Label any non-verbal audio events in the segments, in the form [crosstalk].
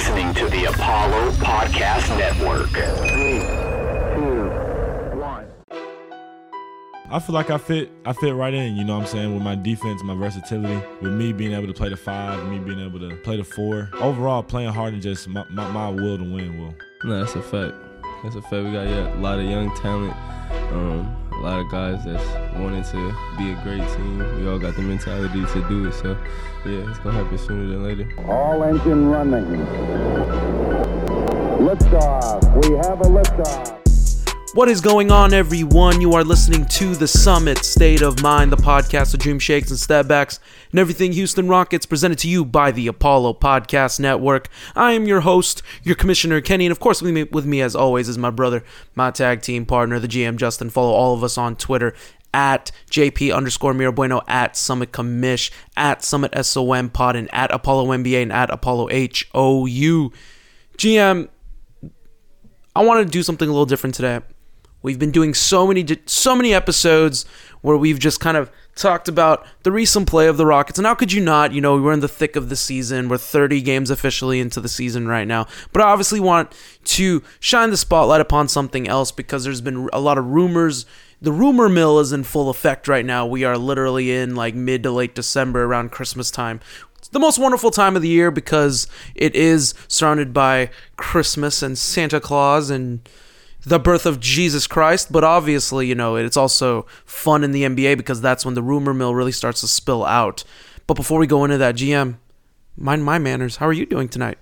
listening to the Apollo Podcast Network. Three, two, one. I feel like I fit I fit right in, you know what I'm saying, with my defense, my versatility, with me being able to play the five, me being able to play the four. Overall, playing hard and just my, my, my will to win will. No, that's a fact. That's a fact. We got yeah, a lot of young talent, um, a lot of guys that's wanting to be a great team. We all got the mentality to do it. So, yeah, it's gonna happen sooner than later. All engine running. Liftoff. We have a liftoff. What is going on, everyone? You are listening to the Summit State of Mind, the podcast of Dream Shakes and Stepbacks, and everything Houston Rockets, presented to you by the Apollo Podcast Network. I am your host, your commissioner, Kenny, and of course, with me, with me as always is my brother, my tag team partner, the GM Justin. Follow all of us on Twitter at JP underscore Mira Bueno, at Summit Commish, at Summit SOM Pod, and at Apollo NBA, and at Apollo HOU. GM, I want to do something a little different today. We've been doing so many so many episodes where we've just kind of talked about the recent play of the Rockets. And how could you not? You know, we're in the thick of the season. We're 30 games officially into the season right now. But I obviously want to shine the spotlight upon something else because there's been a lot of rumors. The rumor mill is in full effect right now. We are literally in like mid to late December around Christmas time It's the most wonderful time of the year because it is surrounded by Christmas and Santa Claus and the birth of Jesus Christ. But obviously, you know, it's also fun in the NBA because that's when the rumor mill really starts to spill out. But before we go into that, GM, mind my manners. How are you doing tonight?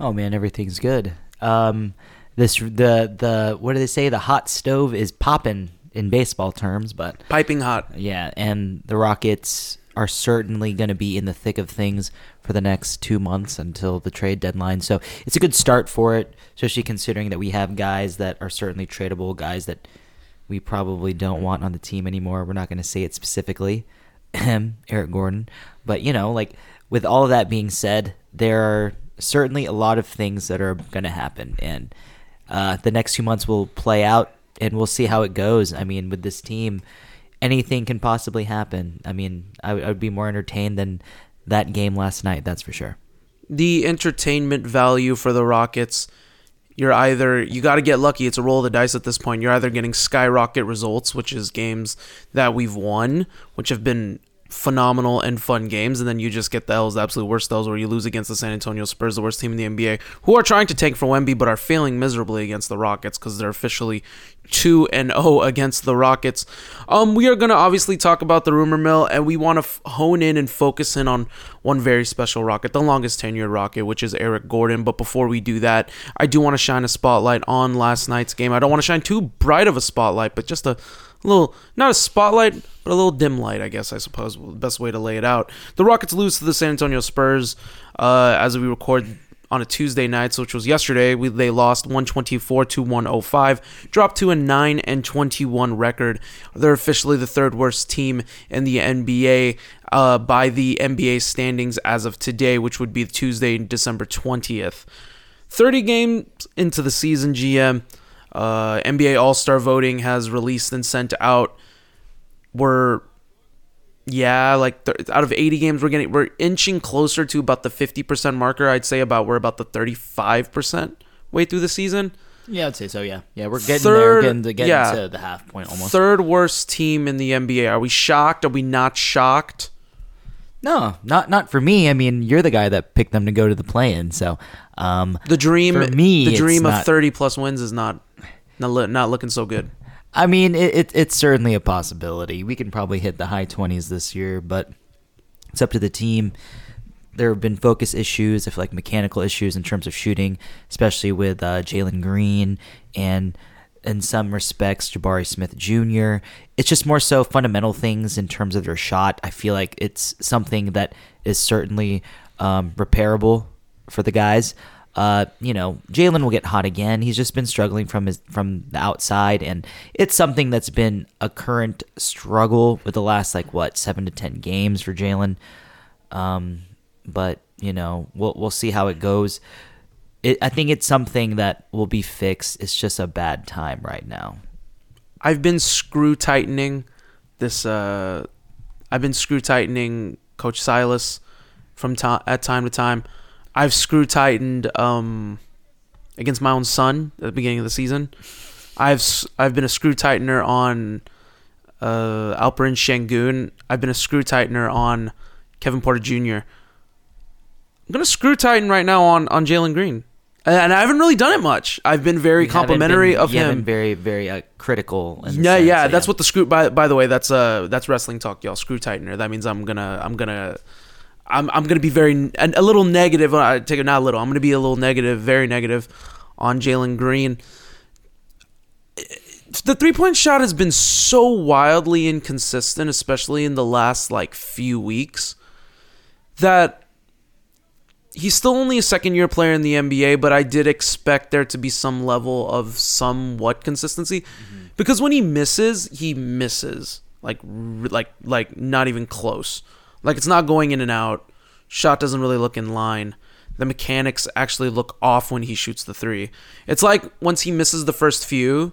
Oh man, everything's good. Um, this the the what do they say? The hot stove is popping in baseball terms, but Piping hot. yeah, and the Rockets are certainly going to be in the thick of things for the next two months until the trade deadline. So it's a good start for it, especially considering that we have guys that are certainly tradable, guys that we probably don't want on the team anymore. We're not going to say it specifically, [clears throat] Eric Gordon, but you know, like with all of that being said, there are certainly a lot of things that are going to happen, and uh, the next two months will play out, and we'll see how it goes. I mean, with this team anything can possibly happen. I mean, I, I would be more entertained than that game last night. That's for sure. The entertainment value for the Rockets, you're either you got to get lucky. It's a roll of the dice at this point. You're either getting skyrocket results, which is games that we've won, which have been phenomenal and fun games, and then you just get the L's, the absolute worst L's, where you lose against the San Antonio Spurs, the worst team in the NBA, who are trying to tank for Wemby, but are failing miserably against the Rockets because they're officially two and zero against the Rockets. Um, we are gonna obviously talk about the rumor mill, and we want to f- hone in and focus in on one very special Rocket, the longest tenured Rocket, which is Eric Gordon. But before we do that, I do want to shine a spotlight on last night's game. I don't want to shine too bright of a spotlight, but just a little not a spotlight but a little dim light i guess i suppose the best way to lay it out. The rockets lose to the san antonio spurs uh, as we record on a tuesday night so which was yesterday. We, they lost 124 to 105 dropped to a 9 and 21 record. They're officially the third worst team in the nba uh, by the nba standings as of today which would be tuesday december 20th 30 games into the season gm uh, NBA All Star voting has released and sent out. We're yeah, like th- out of 80 games, we're getting we're inching closer to about the 50% marker. I'd say about we're about the 35% way through the season. Yeah, I'd say so. Yeah, yeah, we're getting Third- there, getting, to, getting yeah. to the half point almost. Third worst team in the NBA. Are we shocked? Are we not shocked? No, not not for me. I mean, you're the guy that picked them to go to the play-in, so um, The dream, For me, the dream of not- 30 plus wins is not not, not looking so good. I mean, it, it it's certainly a possibility. We can probably hit the high twenties this year, but it's up to the team. There have been focus issues, if like mechanical issues in terms of shooting, especially with uh, Jalen Green and in some respects Jabari Smith Jr. It's just more so fundamental things in terms of their shot. I feel like it's something that is certainly um, repairable for the guys. Uh, you know, Jalen will get hot again. He's just been struggling from his from the outside, and it's something that's been a current struggle with the last like what seven to ten games for Jalen. Um, but you know, we'll we'll see how it goes. It, I think it's something that will be fixed. It's just a bad time right now. I've been screw tightening this. Uh, I've been screw tightening Coach Silas from time at time to time. I've screw tightened um, against my own son at the beginning of the season. I've I've been a screw tightener on uh, Alperen Sengun. I've been a screw tightener on Kevin Porter Jr. I'm gonna screw tighten right now on on Jalen Green, and I haven't really done it much. I've been very You complimentary been- of him. been very, very uh, critical. In Yeah, sense, yeah, that's what the screw. By by the way, that's uh that's wrestling talk, y'all. Screw tightener. That means I'm gonna I'm gonna I'm I'm gonna be very a, a little negative. I take it not a little. I'm gonna be a little negative, very negative, on Jalen Green. The three point shot has been so wildly inconsistent, especially in the last like few weeks, that he's still only a second year player in the NBA, but I did expect there to be some level of somewhat consistency mm-hmm. because when he misses, he misses like like like not even close. Like it's not going in and out. Shot doesn't really look in line. The mechanics actually look off when he shoots the 3. It's like once he misses the first few,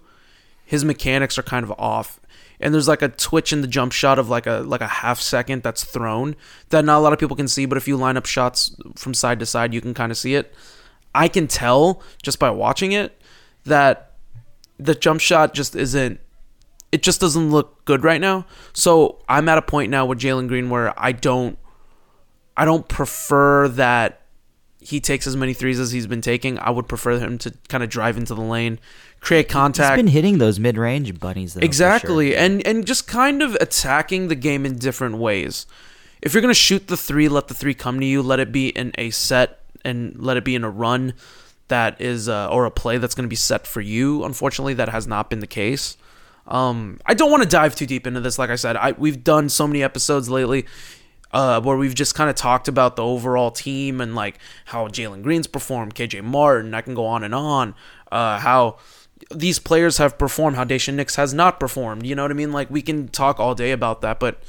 his mechanics are kind of off and there's like a twitch in the jump shot of like a like a half second that's thrown that not a lot of people can see but if you line up shots from side to side you can kind of see it i can tell just by watching it that the jump shot just isn't it just doesn't look good right now so i'm at a point now with jalen green where i don't i don't prefer that he takes as many threes as he's been taking i would prefer him to kind of drive into the lane create contact He's been hitting those mid-range bunnies. Though, Exactly, sure. and and just kind of attacking the game in different ways. If you're gonna shoot the three, let the three come to you. Let it be in a set and let it be in a run that is uh, or a play that's gonna be set for you. Unfortunately, that has not been the case. Um, I don't want to dive too deep into this. Like I said, I we've done so many episodes lately. Uh, where we've just kind of talked about the overall team and like how Jalen Green's performed, KJ Martin, I can go on and on. Uh, how these players have performed, how Daishen Nix has not performed. You know what I mean? Like we can talk all day about that, but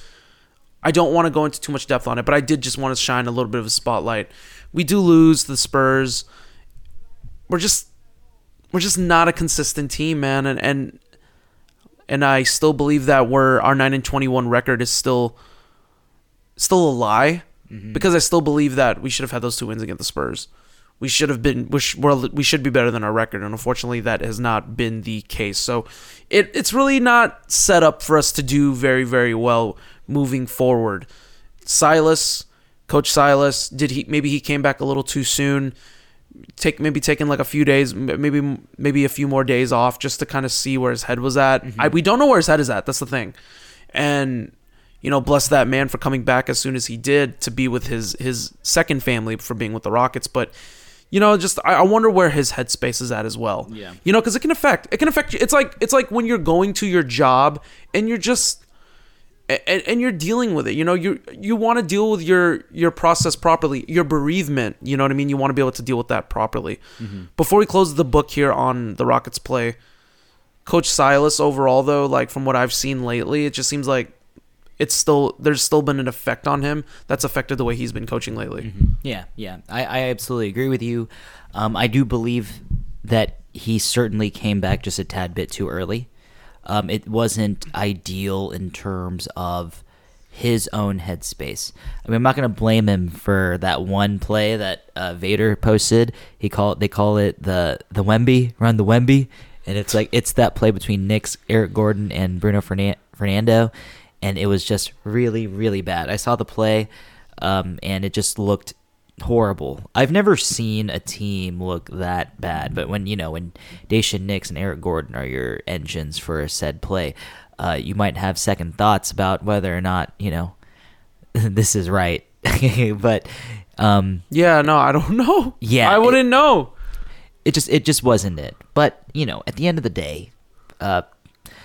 I don't want to go into too much depth on it. But I did just want to shine a little bit of a spotlight. We do lose the Spurs. We're just we're just not a consistent team, man, and and and I still believe that we're our nine and twenty one record is still still a lie mm-hmm. because I still believe that we should have had those two wins against the Spurs. We should have been we, we should be better than our record, and unfortunately, that has not been the case. So, it it's really not set up for us to do very very well moving forward. Silas, Coach Silas, did he maybe he came back a little too soon? Take maybe taking like a few days, maybe maybe a few more days off just to kind of see where his head was at. Mm-hmm. I, we don't know where his head is at. That's the thing, and you know, bless that man for coming back as soon as he did to be with his his second family for being with the Rockets. But you know, just I, I wonder where his headspace is at as well. Yeah. You know, because it can affect it can affect you. It's like it's like when you're going to your job and you're just and, and you're dealing with it. You know, you you want to deal with your your process properly, your bereavement. You know what I mean? You want to be able to deal with that properly. Before we close the book here on the Rockets play, Coach Silas overall though, like from what I've seen lately, it just seems like it's still there's still been an effect on him that's affected the way he's been coaching lately. Yeah, yeah, I, I absolutely agree with you. Um, I do believe that he certainly came back just a tad bit too early. Um, it wasn't ideal in terms of his own headspace. I mean, I'm not going to blame him for that one play that uh, Vader posted. He call they call it the the Wemby run the Wemby, and it's like it's that play between Nix, Eric Gordon, and Bruno Fernan- Fernando, and it was just really really bad. I saw the play, um, and it just looked horrible. I've never seen a team look that bad, but when you know when Daishen Nix and Eric Gordon are your engines for a said play, uh, you might have second thoughts about whether or not you know [laughs] this is right. [laughs] but um, Yeah, no, I don't [laughs] know. Yeah, I wouldn't know. it just it just wasn't it. But you know, at the end of the day, uh,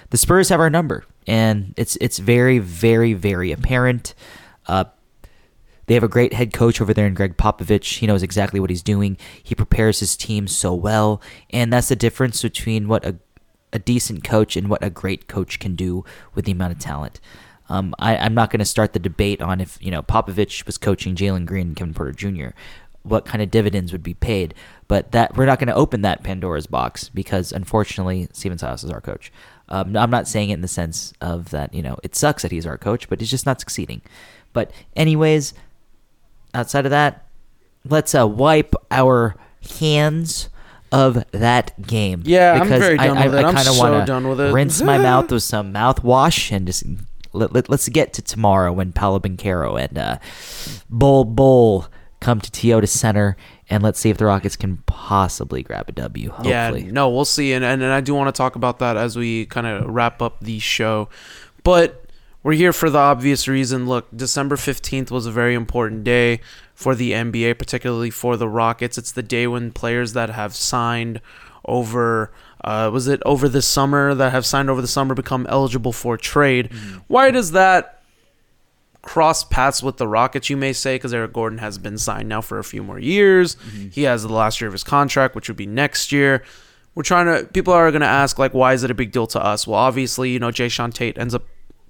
the Spurs have our number, and it's it's very very very apparent. Uh, they have a great head coach over there in Gregg Popovich. He knows exactly what he's doing. He prepares his team so well, and that's the difference between what a a decent coach and what a great coach can do with the amount of talent. Um, I, I'm not going to start the debate on if you know Popovich was coaching Jalen Green and Kevin Porter Jr. What kind of dividends would be paid? But that we're not going to open that Pandora's box because unfortunately, Stephen Silas is our coach. Um, I'm not saying it in the sense of that you know it sucks that he's our coach, but he's just not succeeding. But anyways, outside of that, let's uh, wipe our hands of that game. Yeah, I'm very done I, with it. I I'm kinda so wanna done with it. Rinse my [laughs] mouth with some mouthwash and just let, let, us get to tomorrow when Paolo Banchero and uh, Bol Bol come to Toyota Center and let's see if the Rockets can possibly grab a W. Hopefully. Yeah, no, we'll see, and and, and I do want to talk about that as we kind of wrap up the show, but we're here for the obvious reason. Look, December fifteenth was a very important day for the NBA, particularly for the Rockets. It's the day when players that have signed over. Uh, was it over the summer that have signed over the summer become eligible for trade? Why does that cross paths with the Rockets, you may say, because Eric Gordon has been signed now for a few more years. He has the last year of his contract, which would be next year. We're trying to. People are going to ask like, why is it a big deal to us? Well, obviously, you know, Jae'Sean Tate ends up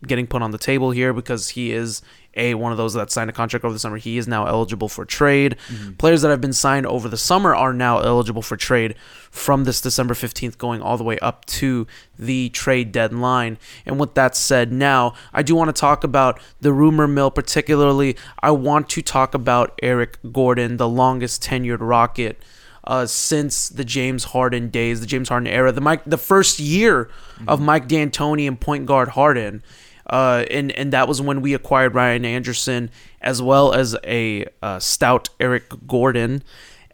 getting put on the table here because he is a one of those that signed a contract over the summer. He is now eligible for trade. Players that have been signed over the summer are now eligible for trade from this December 15th going all the way up to the trade deadline. And with that said, now I do want to talk about the rumor mill particularly. I want to talk about Eric Gordon, the longest tenured Rocket uh, since the James Harden days, the James Harden era, the Mike, the first year of Mike D'Antoni and point guard Harden, uh, and and that was when we acquired Ryan Anderson as well as a uh, stout Eric Gordon,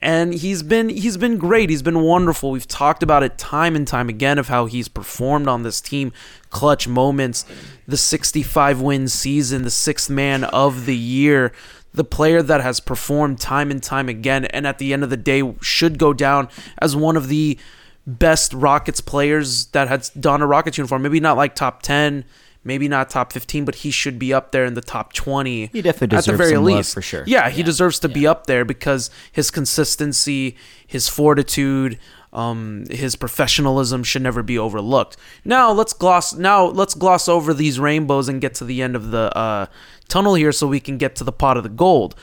and he's been he's been great. He's been wonderful. We've talked about it time and time again of how he's performed on this team, clutch moments, the 65 win season, the sixth man of the year the player that has performed time and time again, and at the end of the day should go down as one of the best Rockets players that has done a Rockets uniform. Maybe not like top 10, maybe not top 15, but he should be up there in the top 20. He definitely at the deserves very some least. for sure. Yeah, he Yeah. deserves to be up there because his consistency, his fortitude, um, his professionalism should never be overlooked. Now let's gloss. Now let's gloss over these rainbows and get to the end of the uh, tunnel here, so we can get to the pot of the gold.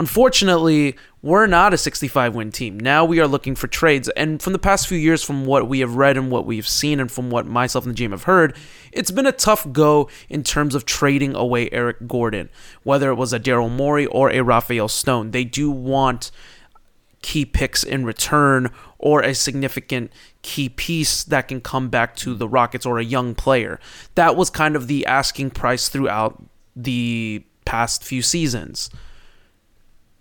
Unfortunately, we're not a 65 win team. Now we are looking for trades. And from the past few years, from what we have read and what we've seen, and from what myself and the GM have heard, it's been a tough go in terms of trading away Eric Gordon, whether it was a Daryl Morey or a Rafael Stone. They do want key picks in return or a significant key piece that can come back to the Rockets or a young player. That was kind of the asking price throughout the past few seasons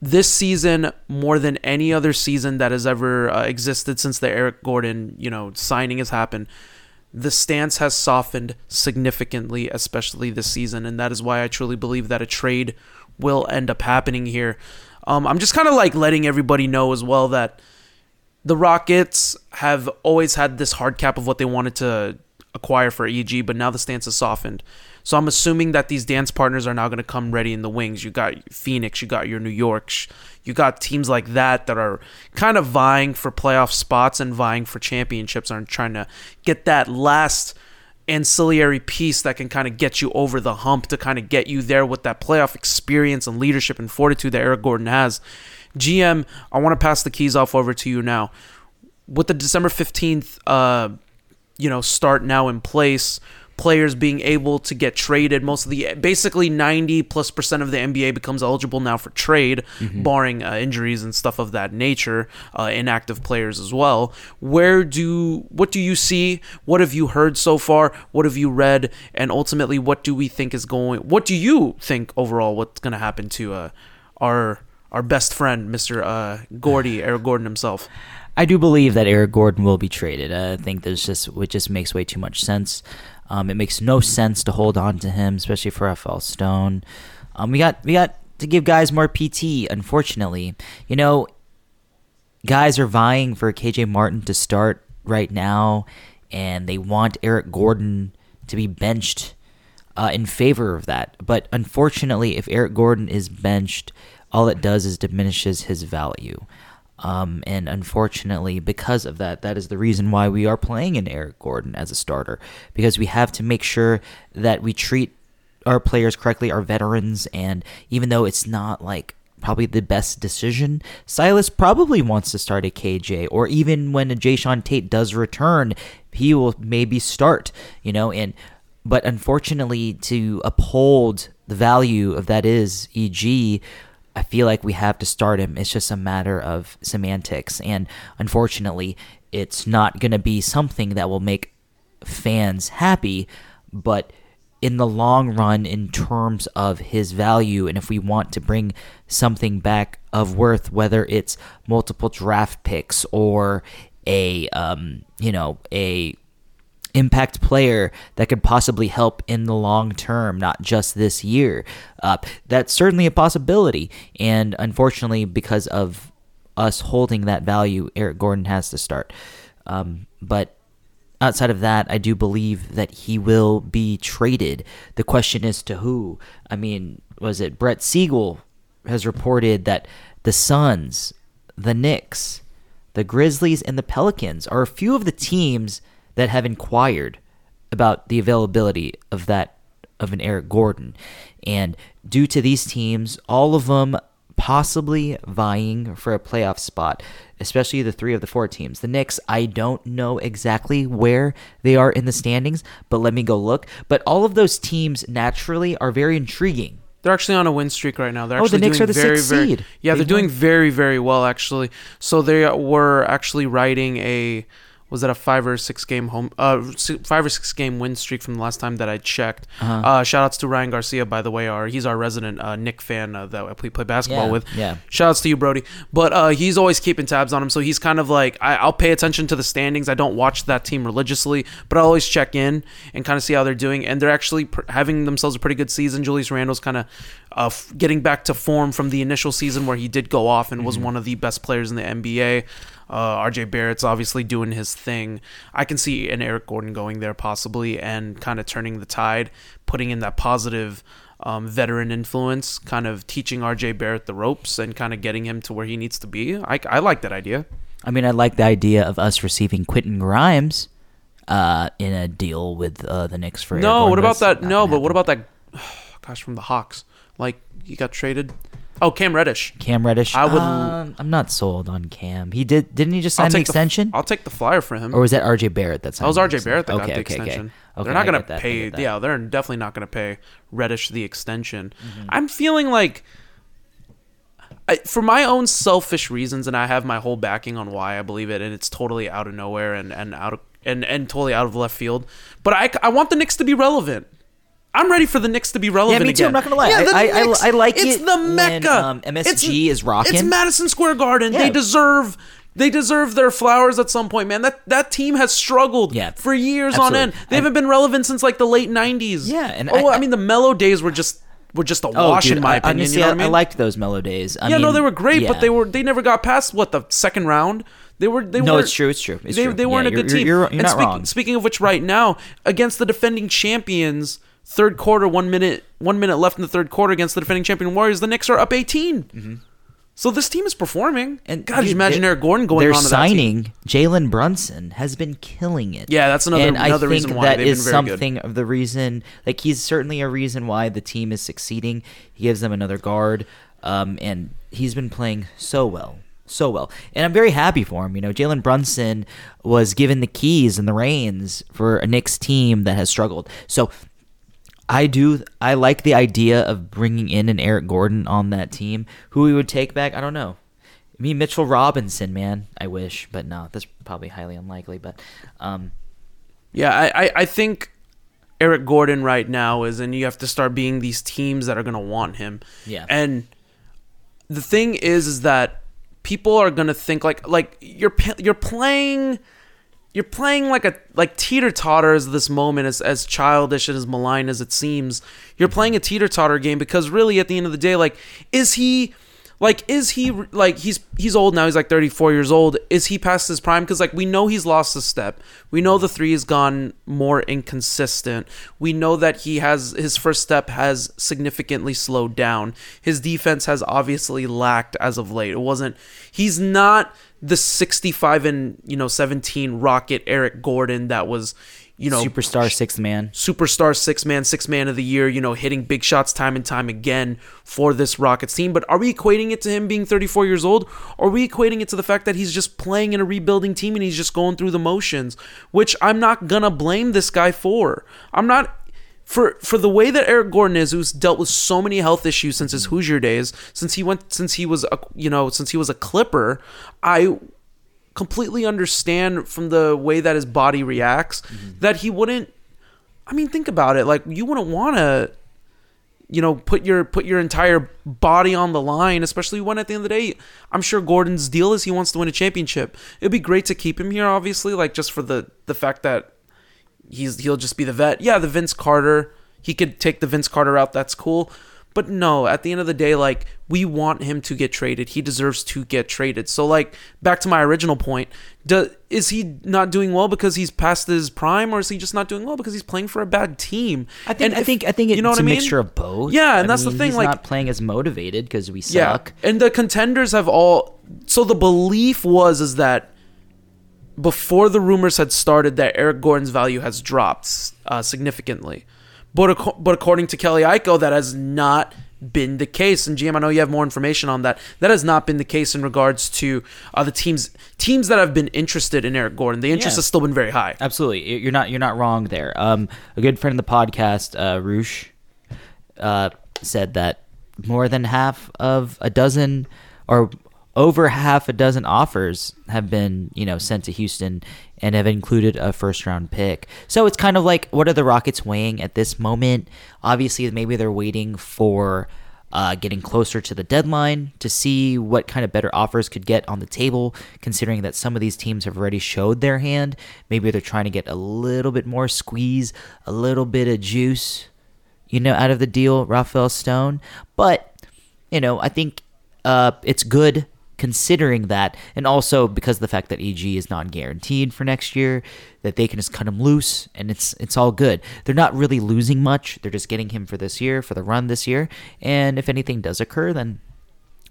this season more than any other season that has ever uh, existed since the Eric Gordon, you know, signing has happened. The stance has softened significantly, especially this season, and that is why I truly believe that a trade will end up happening here. Um, I'm just kind of like letting everybody know as well that the Rockets have always had this hard cap of what they wanted to acquire for EG, but now the stance has softened. So I'm assuming that these dance partners are now going to come ready in the wings. You got Phoenix, you got your New York, you got teams like that that are kind of vying for playoff spots and vying for championships and trying to get that last ancillary piece that can kind of get you over the hump to kind of get you there with that playoff experience and leadership and fortitude that Eric Gordon has. GM, I want to pass the keys off over to you now. With the December 15th uh, you know, start now in place, players being able to get traded. Most of the basically 90 plus percent of the NBA becomes eligible now for trade, barring uh, injuries and stuff of that nature, uh, inactive players as well. Where do what do you see? What have you heard so far? What have you read? And ultimately, what do we think is going? What do you think overall? What's going to happen to uh, our our best friend, Mr. Uh, Gordy, [sighs] Eric Gordon himself? I do believe that Eric Gordon will be traded. I think there's just it just makes way too much sense. Um, it makes no sense to hold on to him, especially for FL Stone. Um, we got we got to give guys more PT. Unfortunately, you know, guys are vying for KJ Martin to start right now, and they want Eric Gordon to be benched uh, in favor of that. But unfortunately, if Eric Gordon is benched, all it does is diminishes his value. Um, and unfortunately, because of that, that is the reason why we are playing in Eric Gordon as a starter because we have to make sure that we treat our players correctly, our veterans, and even though it's not like probably the best decision, Silas probably wants to start a KJ, or even when a Jae'Sean Tate does return, he will maybe start, you know, and but unfortunately to uphold the value of that is EG I feel like we have to start him. It's just a matter of semantics. And unfortunately, it's not going to be something that will make fans happy, but in the long run, in terms of his value, and if we want to bring something back of worth, whether it's multiple draft picks or a, um, you know, a impact player that could possibly help in the long term, not just this year. Uh, that's certainly a possibility. And unfortunately, because of us holding that value, Eric Gordon has to start. Um, but outside of that, I do believe that he will be traded. The question is to who? I mean, was it Brett Siegel has reported that the Suns, the Knicks, the Grizzlies, and the Pelicans are a few of the teams that have inquired about the availability of that of an Eric Gordon. And due to these teams, all of them possibly vying for a playoff spot, especially the three of the four teams. The Knicks, I don't know exactly where they are in the standings, but let me go look. But all of those teams naturally are very intriguing. They're actually on a win streak right now. They're Oh, the actually Knicks doing are the very, sixth very, seed. Yeah, they're They've doing won. very, very well actually. So they were actually riding a was that a five or six game home uh five or six game win streak from the last time that I checked. Uh-huh. uh shout outs to Ryan Garcia by the way. Our he's our resident uh, Knick fan uh, that we play basketball Yeah, with. yeah. Shout outs to you, Brody. But uh, he's always keeping tabs on him, so he's kind of like I, I'll pay attention to the standings. I don't watch that team religiously, but I always check in and kind of see how they're doing. And they're actually pr- having themselves a pretty good season. Julius Randle's kind of uh, f- getting back to form from the initial season where he did go off and was one of the best players in the NBA. Uh, RJ Barrett's obviously doing his thing. I can see an Eric Gordon going there possibly and kind of turning the tide, putting in that positive um, veteran influence, kind of teaching RJ Barrett the ropes and kind of getting him to where he needs to be. I, I like that idea. I mean, I like the idea of us receiving Quentin Grimes uh, in a deal with uh, the Knicks for. No, what about that? No, but what about that? Gosh, from the Hawks, like he got traded. Oh, Cam Reddish. Cam Reddish? I would- Um, I'm not sold on Cam. He did. Didn't he just sign I'll take the- extension? I'll take the flyer for him. or was that RJ Barrett that That signed? was the RJ? Barrett that okay, got the extension. Okay, They're not I gonna that, I pay. get that. Yeah, they're definitely not gonna pay Reddish the extension. Mm-hmm. I'm feeling like, I, for my own selfish reasons, and I have my whole backing on why I believe it, and it's totally out of nowhere and and out of and and totally out of left field. But I I want the Knicks to be relevant. I'm ready for the Knicks to be relevant. Yeah, me too. again. I'm not gonna lie. Yeah, the I- I- I- Knicks, I like it. it's it the when, mecca. um, MSG is rocking. It's Madison Square Garden. Yeah. They deserve. They deserve their flowers at some point, man. That that team has struggled Yeah, for years on end. They I- haven't been relevant since like the late '90s. Yeah, and oh, I- I, mean the Melo days were just were just a Oh, wash dude, in my I, opinion. honestly, you know I, what I mean? liked those Melo days. I yeah, no, they were great, but they were they never got past what the second round. They were they No, were it's true, it's true, it's they true. they weren't Yeah, a good you're- team. you're- you're and not speak- wrong. Speaking of which, right now against the defending champions, third quarter, one minute one minute left in the third quarter against the defending champion Warriors, the Knicks are up 18. So this team is performing. Mm-hmm. And God, dude, imagine Eric Gordon going They're on signing Jalen Brunson has been killing it. Yeah, that's another- and I think reason why that they've is been very good. something of the reason. Like he's certainly a reason why the team is succeeding. He gives them another guard, um, and he's been playing so well. So well, and I'm very happy for him. You know, Jalen Brunson was given the keys and the reins for a Knicks team that has struggled. So I do. I like the idea of bringing in an Eric Gordon on that team. Who we would take back, I don't know. Me, Mitchell Robinson, man. I wish, but no, that's probably highly unlikely. But um, Yeah, I, I, I think Eric Gordon right now is, and you have to start being these teams that are going to want him. Yeah. And the thing is, is that people are going to think like, like you're, you're playing, you're playing like a, like teeter totter as this moment, as, as childish and as malign as it seems. You're playing a teeter totter game because really at the end of the day, like, is he, like is he like he's he's old now he's like 34 years old. Is he past his prime? Because like we know he's lost a step. We know the three has gone more inconsistent. We know that he has his first step has significantly slowed down. His defense has obviously lacked as of late. It wasn't he's not the 65 and you know 17 rocket eric gordon that was you know superstar sixth man. superstar six man, six man of the year, you know, hitting big shots time and time again for this Rockets team. But are we equating it to him being 34 years old? Or are we equating it to the fact that he's just playing in a rebuilding team and he's just going through the motions, which I'm not gonna blame this guy for. I'm not for for the way that Eric Gordon is, who's dealt with so many health issues since his Hoosier days, since he went, since he was a you know, since he was a Clipper, I completely understand from the way that his body reacts mm-hmm. that he wouldn't. I mean, think about it. Like you wouldn't want to, you know, put your put your entire body on the line, especially when at the end of the day, I'm sure Gordon's deal is he wants to win a championship. It'd be great to keep him here, obviously, like just for the the fact that he's he'll just be the vet. Yeah, the Vince Carter. He could take the Vince Carter out. That's cool. But no, at the end of the day, like we want him to get traded. He deserves to get traded. So like back to my original point, do, is he not doing well because he's past his prime, or is he just not doing well because he's playing for a bad team? I think And I if- think I think it's you know what a I mean? mixture of both. Yeah, and I that's the mean, thing, He's like- not playing as motivated because we suck. Yeah, and the contenders have all. So the belief was is that before the rumors had started, that Eric Gordon's value has dropped uh, significantly, but ac- but according to Kelly Iko, that has not been the case. And GM, I know you have more information on that. That has not been the case in regards to uh, the teams teams that have been interested in Eric Gordon. The interest Yeah. has still been very high. Absolutely, you're not you're not wrong there. Um, a good friend of the podcast, uh, Roosh, uh, said that more than half of a dozen, or over half a dozen offers have been you know sent to Houston and have included a first round pick. So it's kind of like what are the Rockets weighing at this moment? Obviously, maybe they're waiting for. Uh, getting closer to the deadline to see what kind of better offers could get on the table, considering that some of these teams have already showed their hand. Maybe they're trying to get a little bit more squeeze, a little bit of juice, you know, out of the deal, Rafael Stone. But, you know, I think uh, it's good considering that, and also because of the fact that EG is not guaranteed for next year, that they can just cut him loose, and it's it's all good. They're not really losing much. They're just getting him for this year, for the run this year, and if anything does occur, then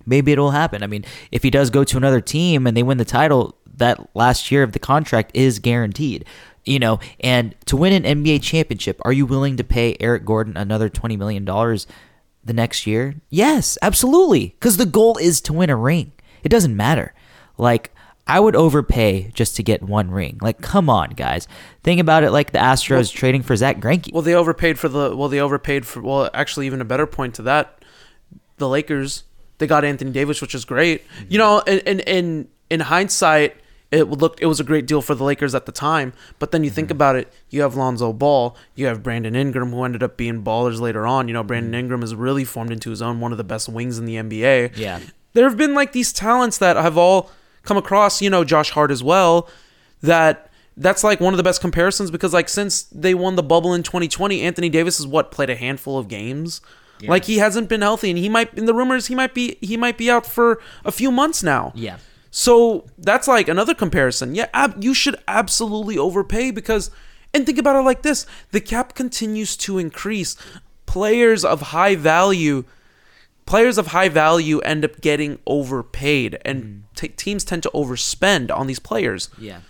maybe it'll happen. I mean, if he does go to another team and they win the title, that last year of the contract is guaranteed. You know, and to win an NBA championship, are you willing to pay Eric Gordon another $20 million the next year? Yes, absolutely. Because the goal is to win a ring. It doesn't matter. Like, I would overpay just to get one ring. Like, come on, guys. Think about it like the Astros trading for Zack Greinke. Well, they overpaid for the. Well, they overpaid for. Well, actually, even a better point to that, the Lakers they got Anthony Davis, which is great. You mm-hmm. know, and in in, in hindsight, it would look it was a great deal for the Lakers at the time. But then you think mm-hmm. about it, you have Lonzo Ball, you have Brandon Ingram, who ended up being ballers later on. You know, Brandon mm-hmm. Ingram has really formed into his own one of the best wings in the NBA. Yeah. There have been like these talents that have all come across. You know, Josh Hart as well. That that's like one of the best comparisons because like since they won the bubble in 2020, Anthony Davis has what played a handful of games. Like he hasn't been healthy, and he might in the rumors he might be he might be out for a few months now. Yeah. So that's like another comparison. Yeah, ab- you should absolutely overpay because, and think about it like this: the cap continues to increase. Players of high value, players of high value end up getting overpaid, and t- teams tend to overspend on these players. Yeah.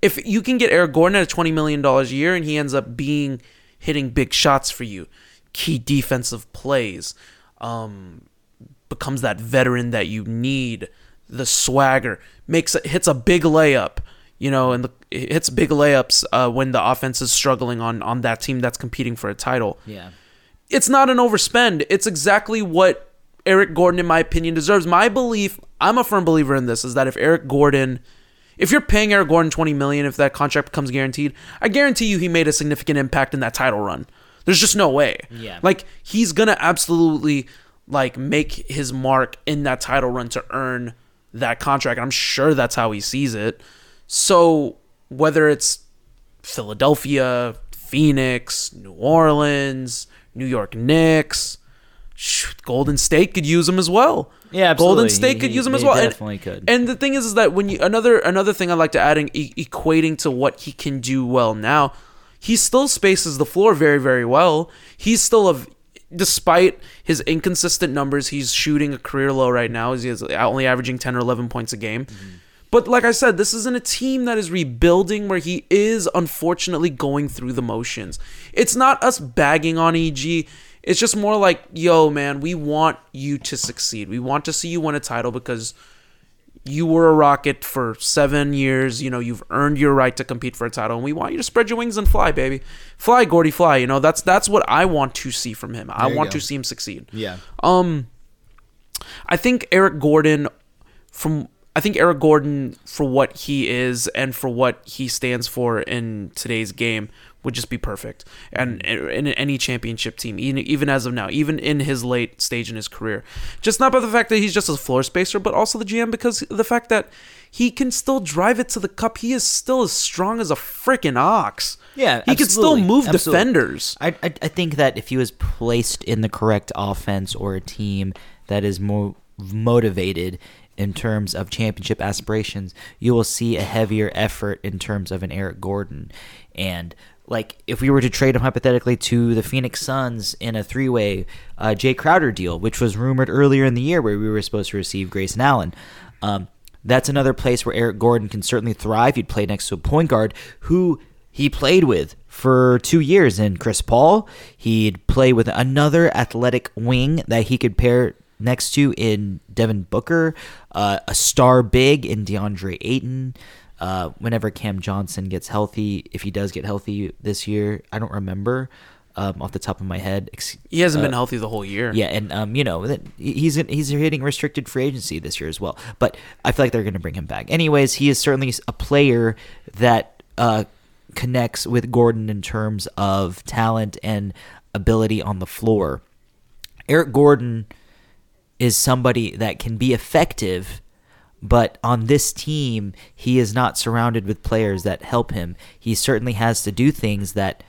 If you can get Eric Gordon at twenty million dollars a year, and he ends up being hitting big shots for you, key defensive plays, um, becomes that veteran that you need, the swagger, makes it hits a big layup, you know, and the, hits big layups uh, when the offense is struggling on on that team that's competing for a title. Yeah. It's not an overspend. It's exactly what Eric Gordon, in my opinion, deserves. My belief, I'm a firm believer in this, is that if Eric Gordon, if you're paying Eric Gordon 20 million, if that contract becomes guaranteed, I guarantee you he made a significant impact in that title run. There's just no way. Yeah. Like he's gonna absolutely like make his mark in that title run to earn that contract. I'm sure that's how he sees it. So whether it's Philadelphia, Phoenix, New Orleans, New York Knicks, shoot, Golden State could use him as well. Yeah, Golden. State He- could he- use him as well. And- definitely could. And the thing is, is that when you another another thing I'd like to add in e- equating to what he can do well now, he still spaces the floor very very well. He's still a despite his inconsistent numbers, he's shooting a career low right now. He is only averaging ten or eleven points a game. Mm-hmm. But like I said, this isn't a team that is rebuilding where he is unfortunately going through the motions. It's not us bagging on EG. It's just more like, yo, man, we want you to succeed. We want to see you win a title because you were a Rocket for seven years. You know, you've earned your right to compete for a title, and we want you to spread your wings and fly, baby. Fly, Gordy, fly. You know, that's that's what I want to see from him. I want go. to see him succeed. Yeah. Um, I think Eric Gordon, from I think Eric Gordon for what he is and for what he stands for in today's game would just be perfect. And mm-hmm. in any championship team, even even as of now, even in his late stage in his career, just not by the fact that he's just a floor spacer, but also the GM because the fact that he can still drive it to the cup. He is still as strong as a freaking ox. Yeah, he can still move absolutely. defenders. I, I I think that if he was placed in the correct offense or a team that is more motivated in terms of championship aspirations, you will see a heavier effort in terms of an Eric Gordon. And like if we were to trade him hypothetically to the Phoenix Suns in a three-way uh, Jay Crowder deal, which was rumored earlier in the year, where we were supposed to receive Grayson Allen. Um, that's another place where Eric Gordon can certainly thrive. He'd play next to a point guard who he played with for two years in Chris Paul. He'd play with another athletic wing that he could pair next to in Devin Booker, uh, a star big in DeAndre Ayton. Uh, whenever Cam Johnson gets healthy, if he does get healthy this year, I don't remember um, off the top of my head. Ex- He hasn't uh, been healthy the whole year. yeah, and um, you know he's he's hitting restricted free agency this year as well. But I feel like they're going to bring him back. Anyways, he is certainly a player that uh, connects with Gordon in terms of talent and ability on the floor. Eric Gordon is somebody that can be effective, but on this team, he is not surrounded with players that help him. He certainly has to do things that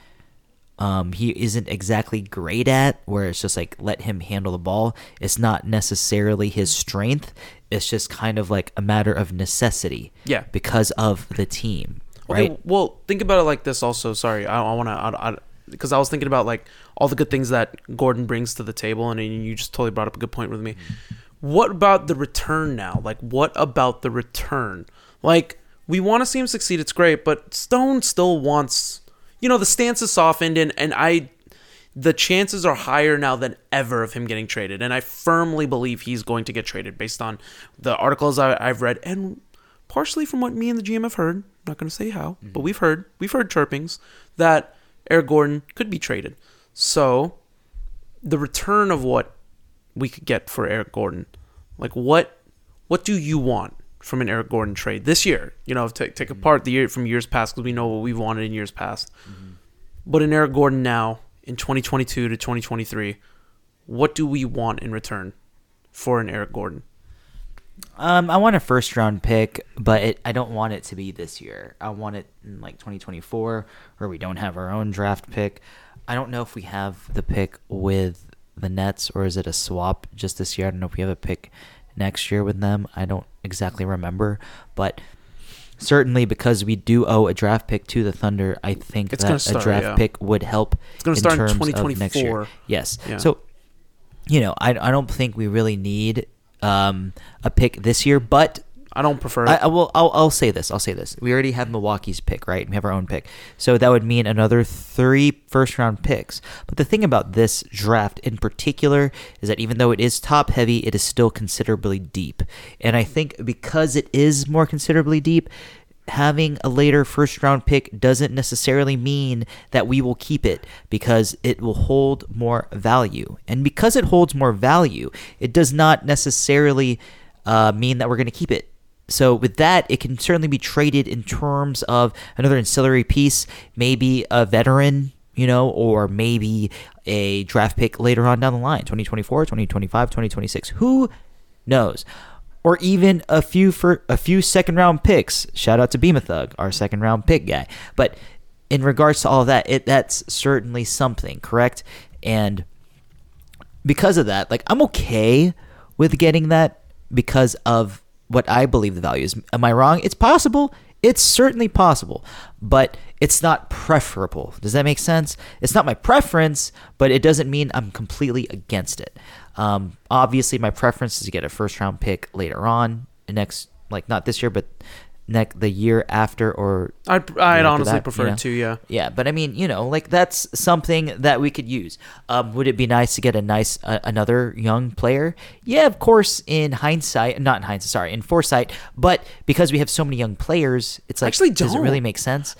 um, he isn't exactly great at, where it's just like let him handle the ball. It's not necessarily his strength. It's just kind of like a matter of necessity. Yeah. Because of the team, Okay, right? well, think about it like this. Also, sorry, I, I want to, because I was thinking about like all the good things that Gordon brings to the table, and you just totally brought up a good point with me. What about the return now? Like, what about the return? Like, we want to see him succeed. It's great, but Stone still wants, you know, the stance is softened, and and I, the chances are higher now than ever of him getting traded, and I firmly believe he's going to get traded based on the articles I, I've read and partially from what me and the GM have heard. I'm not going to say how, but mm-hmm. we've heard we've heard chirpings that Eric Gordon could be traded. So, the return of what we could get for Eric Gordon, like what what do you want from an Eric Gordon trade this year? You know, take take apart the year from years past because we know what we've wanted in years past. But in Eric Gordon now in 2022 to 2023, what do we want in return for an Eric Gordon? Um, I want a first round pick, but it, I don't want it to be this year. I want it in like 2024, where we don't have our own draft pick. I don't know if we have the pick with the Nets or is it a swap just this year. I don't know if we have a pick next year with them. I don't exactly remember, but certainly because we do owe a draft pick to the Thunder, I think It's that start, a draft yeah. pick would help. It's gonna in start in terms of next year. 2024. Yes. Yeah. So you know, I, I don't think we really need um, a pick this year, but I don't prefer it. I, I will. I'll, I'll say this. I'll say this. We already have Milwaukee's pick, right? We have our own pick, so that would mean another three first round picks. But the thing about this draft in particular is that even though it is top heavy, it is still considerably deep. And I think because it is more considerably deep, having a later first round pick doesn't necessarily mean that we will keep it because it will hold more value. And because it holds more value, it does not necessarily uh, mean that we're going to keep it. So with that, it can certainly be traded in terms of another ancillary piece, maybe a veteran, you know, or maybe a draft pick later on down the line, 2024, 2025, 2026. Who knows? Or even a few for a few second round picks. Shout out to Beema Thug, our second round pick guy. But in regards to all of that, it that's certainly something, correct? And because of that, like I'm okay with getting that because of what I believe the value is. Am I wrong? It's possible. It's certainly possible, but it's not preferable. Does that make sense? It's not my preference, but it doesn't mean I'm completely against it. Um, obviously, my preference is to get a first round pick later on, next, like not this year, but neck the year after or I'd, I'd after honestly that, prefer you know? it too. Yeah. Yeah, but I mean, you know, like that's something that we could use. Um, would it be nice to get a nice uh, another young player? Yeah, of course. In hindsight, not in hindsight, sorry, in foresight. But because we have so many young players, it's like, Actually does it don't. really make sense?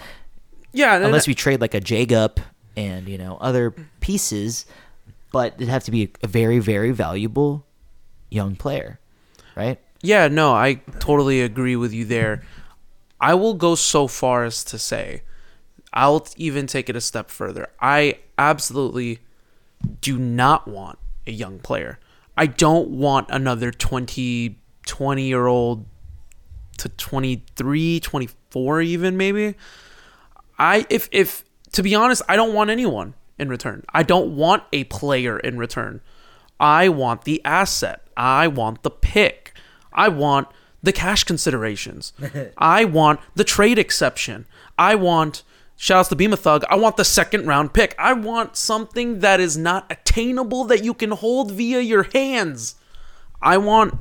Yeah. Unless we trade like a Jagup and you know other pieces, but it'd have to be a very very valuable young player, right? Yeah, no, I totally agree with you there. I will go so far as to say, I'll even take it a step further. I absolutely do not want a young player. I don't want another 20, 20 year old to 23, 24 even maybe. I if if to be honest, I don't want anyone in return. I don't want a player in return. I want the asset. I want the pick. I want the cash considerations. [laughs] I want the trade exception. I want shouts to Beam Thug. I want the second round pick. I want something that is not attainable that you can hold via your hands. I want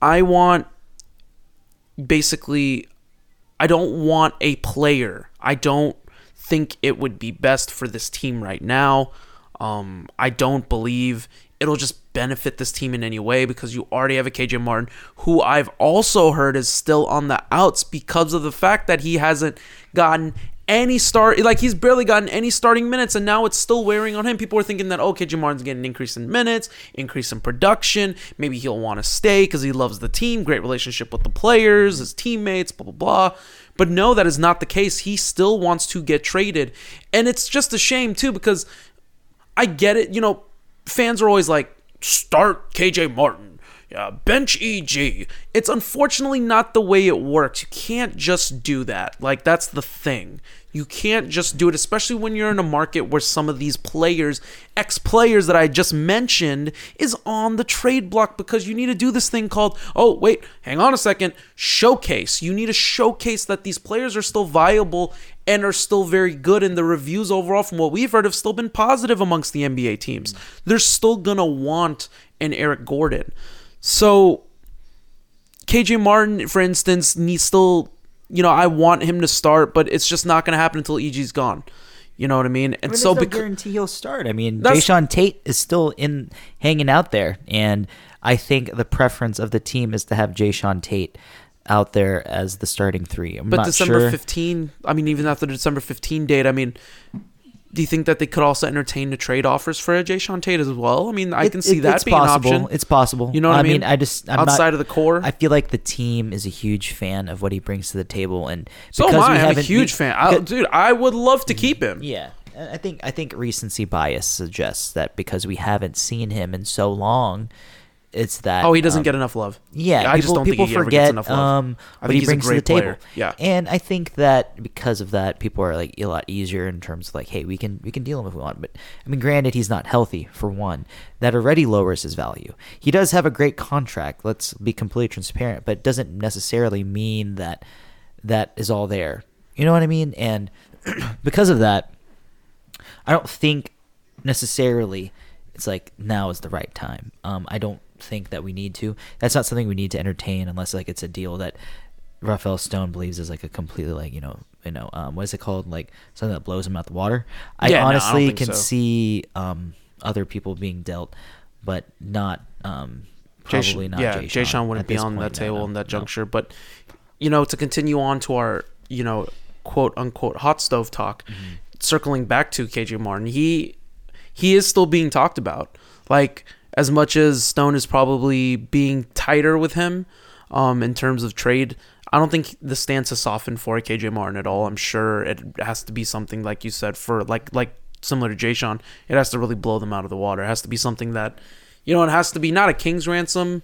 I want basically I don't want a player. I don't think it would be best for this team right now. Um, I don't believe it'll just benefit this team in any way because you already have a KJ Martin who I've also heard is still on the outs because of the fact that he hasn't gotten any start like he's barely gotten any starting minutes and now it's still wearing on him. People are thinking that oh KJ Martin's getting an increase in minutes, increase in production, maybe he'll want to stay because he loves the team, great relationship with the players, his teammates, blah blah blah. But no, that is not the case. He still wants to get traded. And it's just a shame too because I get it. You know, fans are always like, start KJ Martin, yeah, bench EG. It's unfortunately not the way it works. You can't just do that. Like, that's the thing. You can't just do it, especially when you're in a market where some of these players, ex players that I just mentioned, is on the trade block because you need to do this thing called, oh, wait, hang on a second, showcase. You need to showcase that these players are still viable and are still very good. And the reviews overall, from what we've heard, have still been positive amongst the NBA teams. They're still going to want an Eric Gordon. So, KJ Martin, for instance, needs still, you know, I want him to start, but it's just not going to happen until EG's gone. You know what I mean? And I mean, so, there's no becau- guarantee he'll start. I mean, Jae'Sean Tate is still in hanging out there, and I think the preference of the team is to have Jae'Sean Tate out there as the starting three. I'm but December sure. 15, I mean, even after the December 15 date, I mean, do you think that they could also entertain the trade offers for a Jae'Sean Tate as well? I mean, I It- can see it- that being possible. an option. It's possible. You know what I mean? I just I'm Outside not, of the core? I feel like the team is a huge fan of what he brings to the table, and so am I. I'm a huge we- fan. I, dude, I would love to keep him. Yeah, I think I think recency bias suggests that because we haven't seen him in so long, it's that Oh, he doesn't um, get enough love. Yeah, I people, just don't people think he ever forget gets enough love. um, I what he he's a brings to the great table. player. Yeah. and I think that because of that, people are like a lot easier in terms of like, hey, we can we can deal him if we want. But I mean, granted, he's not healthy for one. That already lowers his value. He does have a great contract. Let's be completely transparent, but it doesn't necessarily mean that that is all there. You know what I mean? And [clears throat] because of that, I don't think necessarily it's like now is the right time. Um, I don't think that we need to. That's not something we need to entertain unless like it's a deal that Rafael Stone believes is like a completely like you know you know um, what is it called like something that blows him out the water. I Yeah, no, I honestly can so. see um, other people being dealt, but not um, Jay- probably not. yeah, Jay Jae'Sean wouldn't be on that table no, in that no. juncture. But you know, to continue on to our you know quote unquote hot stove talk, Mm-hmm. circling back to KJ Martin, he he is still being talked about. Like as much as Stone is probably being tighter with him um, in terms of trade. I don't think the stance has softened for KJ Martin at all. I'm sure it has to be something like you said for like like similar to Jae'Sean. It has to really blow them out of the water. It has to be something that you know, it has to be not a king's ransom,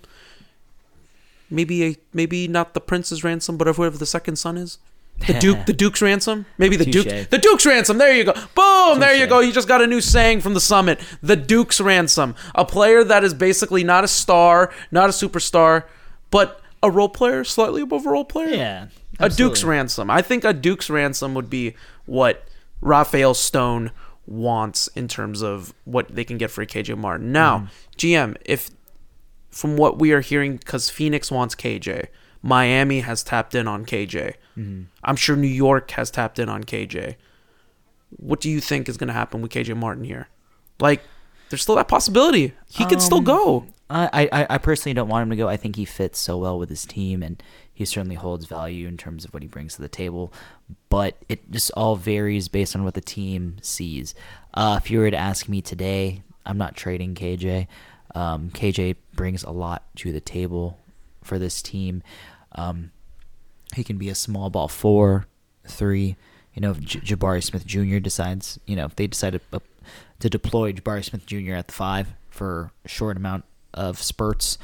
maybe a maybe not the prince's ransom, but whoever the second son is. The Duke, [laughs] the Duke's ransom, maybe the Touche. Duke, the Duke's ransom. There you go, boom. There you go. You just got a new saying from the summit. The Duke's ransom, a player that is basically not a star, not a superstar, but a role player, slightly above a role player. Yeah, a Duke's ransom. I think a Duke's ransom would be what Rafael Stone wants in terms of what they can get for KJ Martin. Now, Mm-hmm. GM, if from what we are hearing, because Phoenix wants KJ, Miami has tapped in on KJ. I'm sure New York has tapped in on KJ. What do you think is going to happen with KJ Martin here? Like, there's still that possibility. He could still Um, go. I, I, I personally don't want him to go. I think he fits so well with his team, and he certainly holds value in terms of what he brings to the table. But it just all varies based on what the team sees. Uh, if you were to ask me today, I'm not trading KJ. Um, KJ brings a lot to the table for this team. Um, he can be a small ball four, three. You know, if J- Jabari Smith Jr. decides, you know, if they decide to, uh, to deploy Jabari Smith Jr. at the five for a short amount of spurts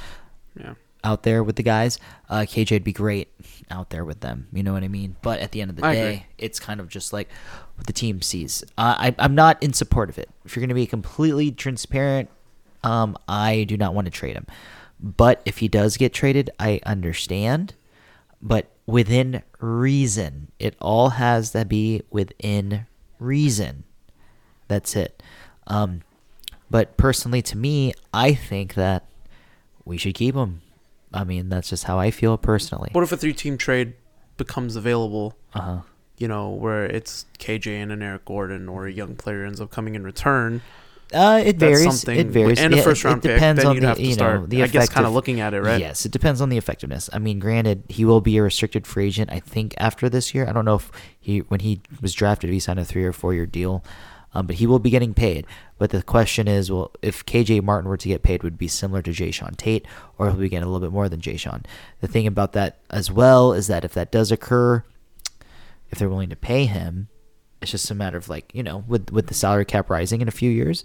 Yeah. out there with the guys, uh, KJ'd be great out there with them. You know what I mean? But at the end of the I day, agree. it's kind of just like what the team sees. Uh, I, I'm not in support of it. If you're going to be completely transparent, um, I do not want to trade him. But if he does get traded, I understand. But within reason, it all has to be within reason. That's it. Um, but personally, to me, I think that we should keep him. I mean, that's just how I feel personally. What if a three-team trade becomes available? Uh huh. You know, where it's KJ and an Eric Gordon, or a young player ends up coming in return. Uh, it That's varies. It varies. And a it- first round it pick. depends Then on the have to you know the I guess, kind of looking at it, right? Yes, it depends on the effectiveness. I mean, granted, he will be a restricted free agent. I think after this year, I don't know if he when he was drafted, he signed a three or four year deal, um, but he will be getting paid. But the question is, well, if KJ Martin were to get paid, would it be similar to Jae'Sean Tate, or he'll be getting a little bit more than Jae'Sean? The thing about that as well is that if that does occur, if they're willing to pay him, it's just a matter of like you know with with the salary cap rising in a few years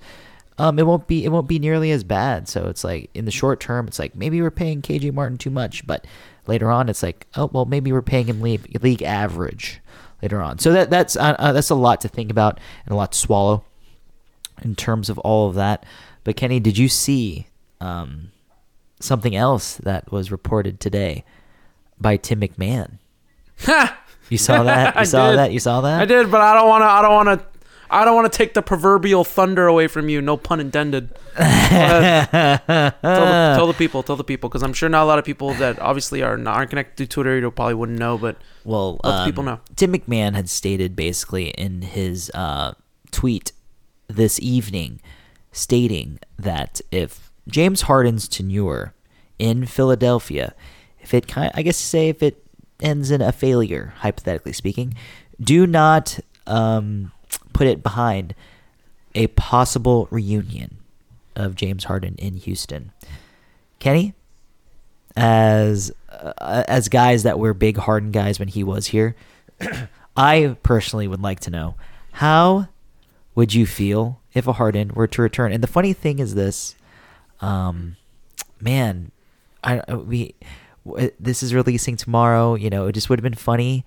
um it won't be it won't be nearly as bad. So it's like in the short term it's like maybe we're paying KJ Martin too much but later on it's like oh well maybe we're paying him league, league average later on. So that that's uh, uh, that's a lot to think about and a lot to swallow in terms of all of that. But Kenny did you see um something else that was reported today by Tim McMahon you saw [laughs] that you I saw did. that you saw that I did, but I don't want to. I don't want to. I don't want to take the proverbial thunder away from you. No pun intended. Tell, the, tell the people. Tell the people, because I'm sure not a lot of people that obviously are not aren't connected to Twitter probably wouldn't know. But Well, Let the um, people know. Tim McMahon had stated basically in his uh, tweet this evening, stating that if James Harden's tenure in Philadelphia, if it kind, I guess say if it ends in a failure, hypothetically speaking, do not um, put it behind a possible reunion of James Harden in Houston. Kenny, as uh, as guys that were big Harden guys when he was here, [clears throat] I personally would like to know how would you feel if a Harden were to return? And the funny thing is this, um, man, I we this is releasing tomorrow. You know, it just would have been funny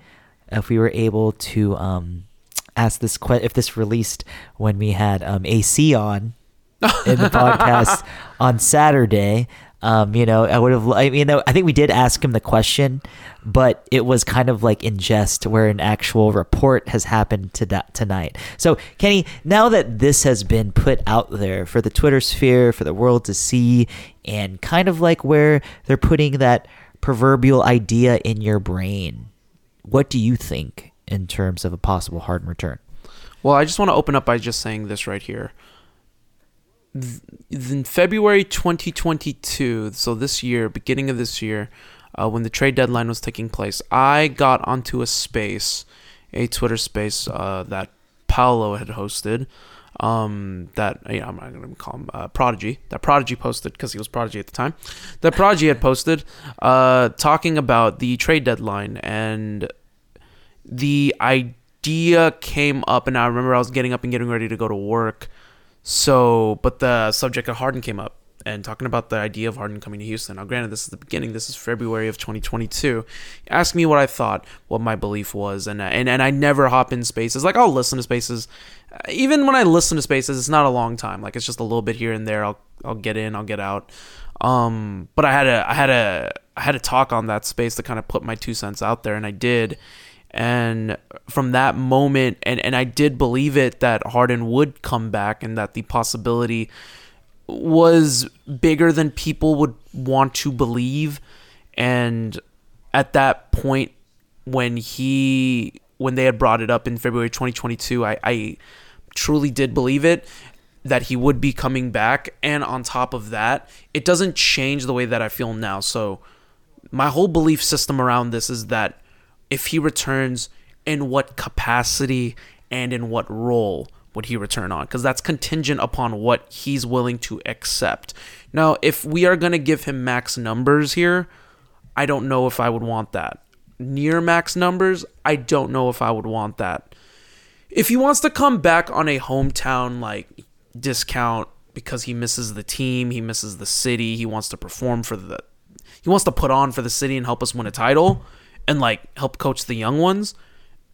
if we were able to um ask this que- if this released when we had um AC on in the podcast [laughs] on Saturday. Um, you know, I would have. I mean, I think we did ask him the question, but it was kind of like in jest, where an actual report has happened to that tonight. So, Kenny, now that this has been put out there for the Twitter sphere, for the world to see, and kind of like where they're putting that proverbial idea in your brain, what do you think in terms of a possible Harden return? well, I just want to open up by just saying this right here. In February 2022, so this year, beginning of this year, uh, when the trade deadline was taking place, I got onto a space, a Twitter space uh, that Paolo had hosted. Um, that you know, I'm not gonna call him uh, Prodigy. That Prodigy posted because he was Prodigy at the time. That Prodigy had posted, uh, talking about the trade deadline and the idea came up, and I remember I was getting up and getting ready to go to work. So, but the subject of Harden came up and talking about the idea of Harden coming to Houston. Now, granted, this is the beginning. This is February of 2022. Ask me what I thought, what my belief was, and and and I never hop in spaces. Like I'll listen to spaces, even when I listen to spaces, it's not a long time. Like it's just a little bit here and there. I'll I'll get in, I'll get out. Um, but I had a I had a I had a talk on that space to kind of put my two cents out there, and I did. And from that moment, and, and I did believe it that Harden would come back and that the possibility was bigger than people would want to believe. And at that point when he when they had brought it up in February 2022, I, I truly did believe it that he would be coming back. And on top of that, it doesn't change the way that I feel now. So my whole belief system around this is that if he returns, in what capacity and in what role would he return on? Because that's contingent upon what he's willing to accept. Now, if we are going to give him max numbers here, I don't know if I would want that. Near max numbers, I don't know if I would want that. If he wants to come back on a hometown like discount because he misses the team, he misses the city, he wants to perform for the he wants to put on for the city and help us win a title and like help coach the young ones,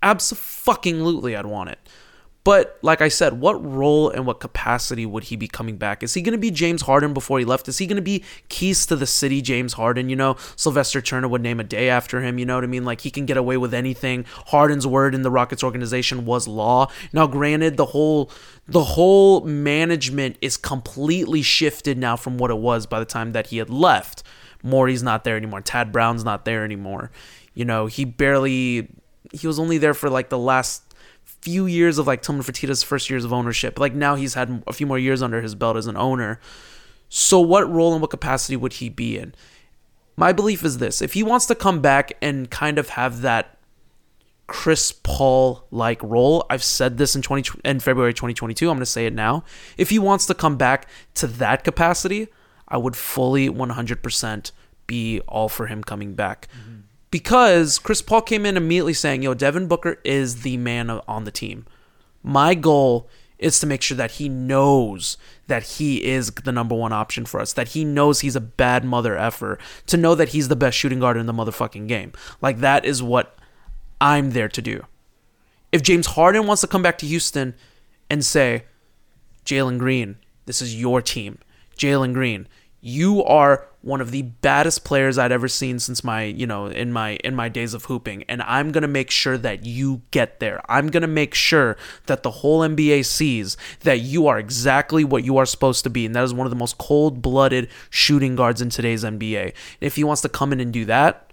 absolutely I'd want it. But like I said, what role and what capacity would he be coming back? Is he going to be James Harden before he left? Is he going to be keys to the city James Harden? You know, Sylvester Turner would name a day after him. You know what I mean? Like he can get away with anything. Harden's word in the Rockets organization was law. Now, granted, the whole the whole management is completely shifted now from what it was by the time that he had left. Morey's not there anymore. Tad Brown's not there anymore. You know, he barely he was only there for like the last few years of like Tillman Fertitta's first years of ownership. Like now he's had a few more years under his belt as an owner. So what role and what capacity would he be in? My belief is this: if he wants to come back and kind of have that Chris Paul like role, I've said this in 20 in February 2022. I'm going to say it now. If he wants to come back to that capacity, I would fully 100% be all for him coming back. Mm-hmm. Because Chris Paul came in immediately saying, yo, Devin Booker is the man on the team. My goal is to make sure that he knows that he is the number one option for us, that he knows he's a bad mother effer, to know that he's the best shooting guard in the motherfucking game. Like, that is what I'm there to do. If James Harden wants to come back to Houston and say, Jalen Green, this is your team. Jalen Green, you are one of the baddest players I'd ever seen since my, you know, in my in my days of hooping and I'm going to make sure that you get there. I'm going to make sure that the whole NBA sees that you are exactly what you are supposed to be and that is one of the most cold-blooded shooting guards in today's NBA. If he wants to come in and do that,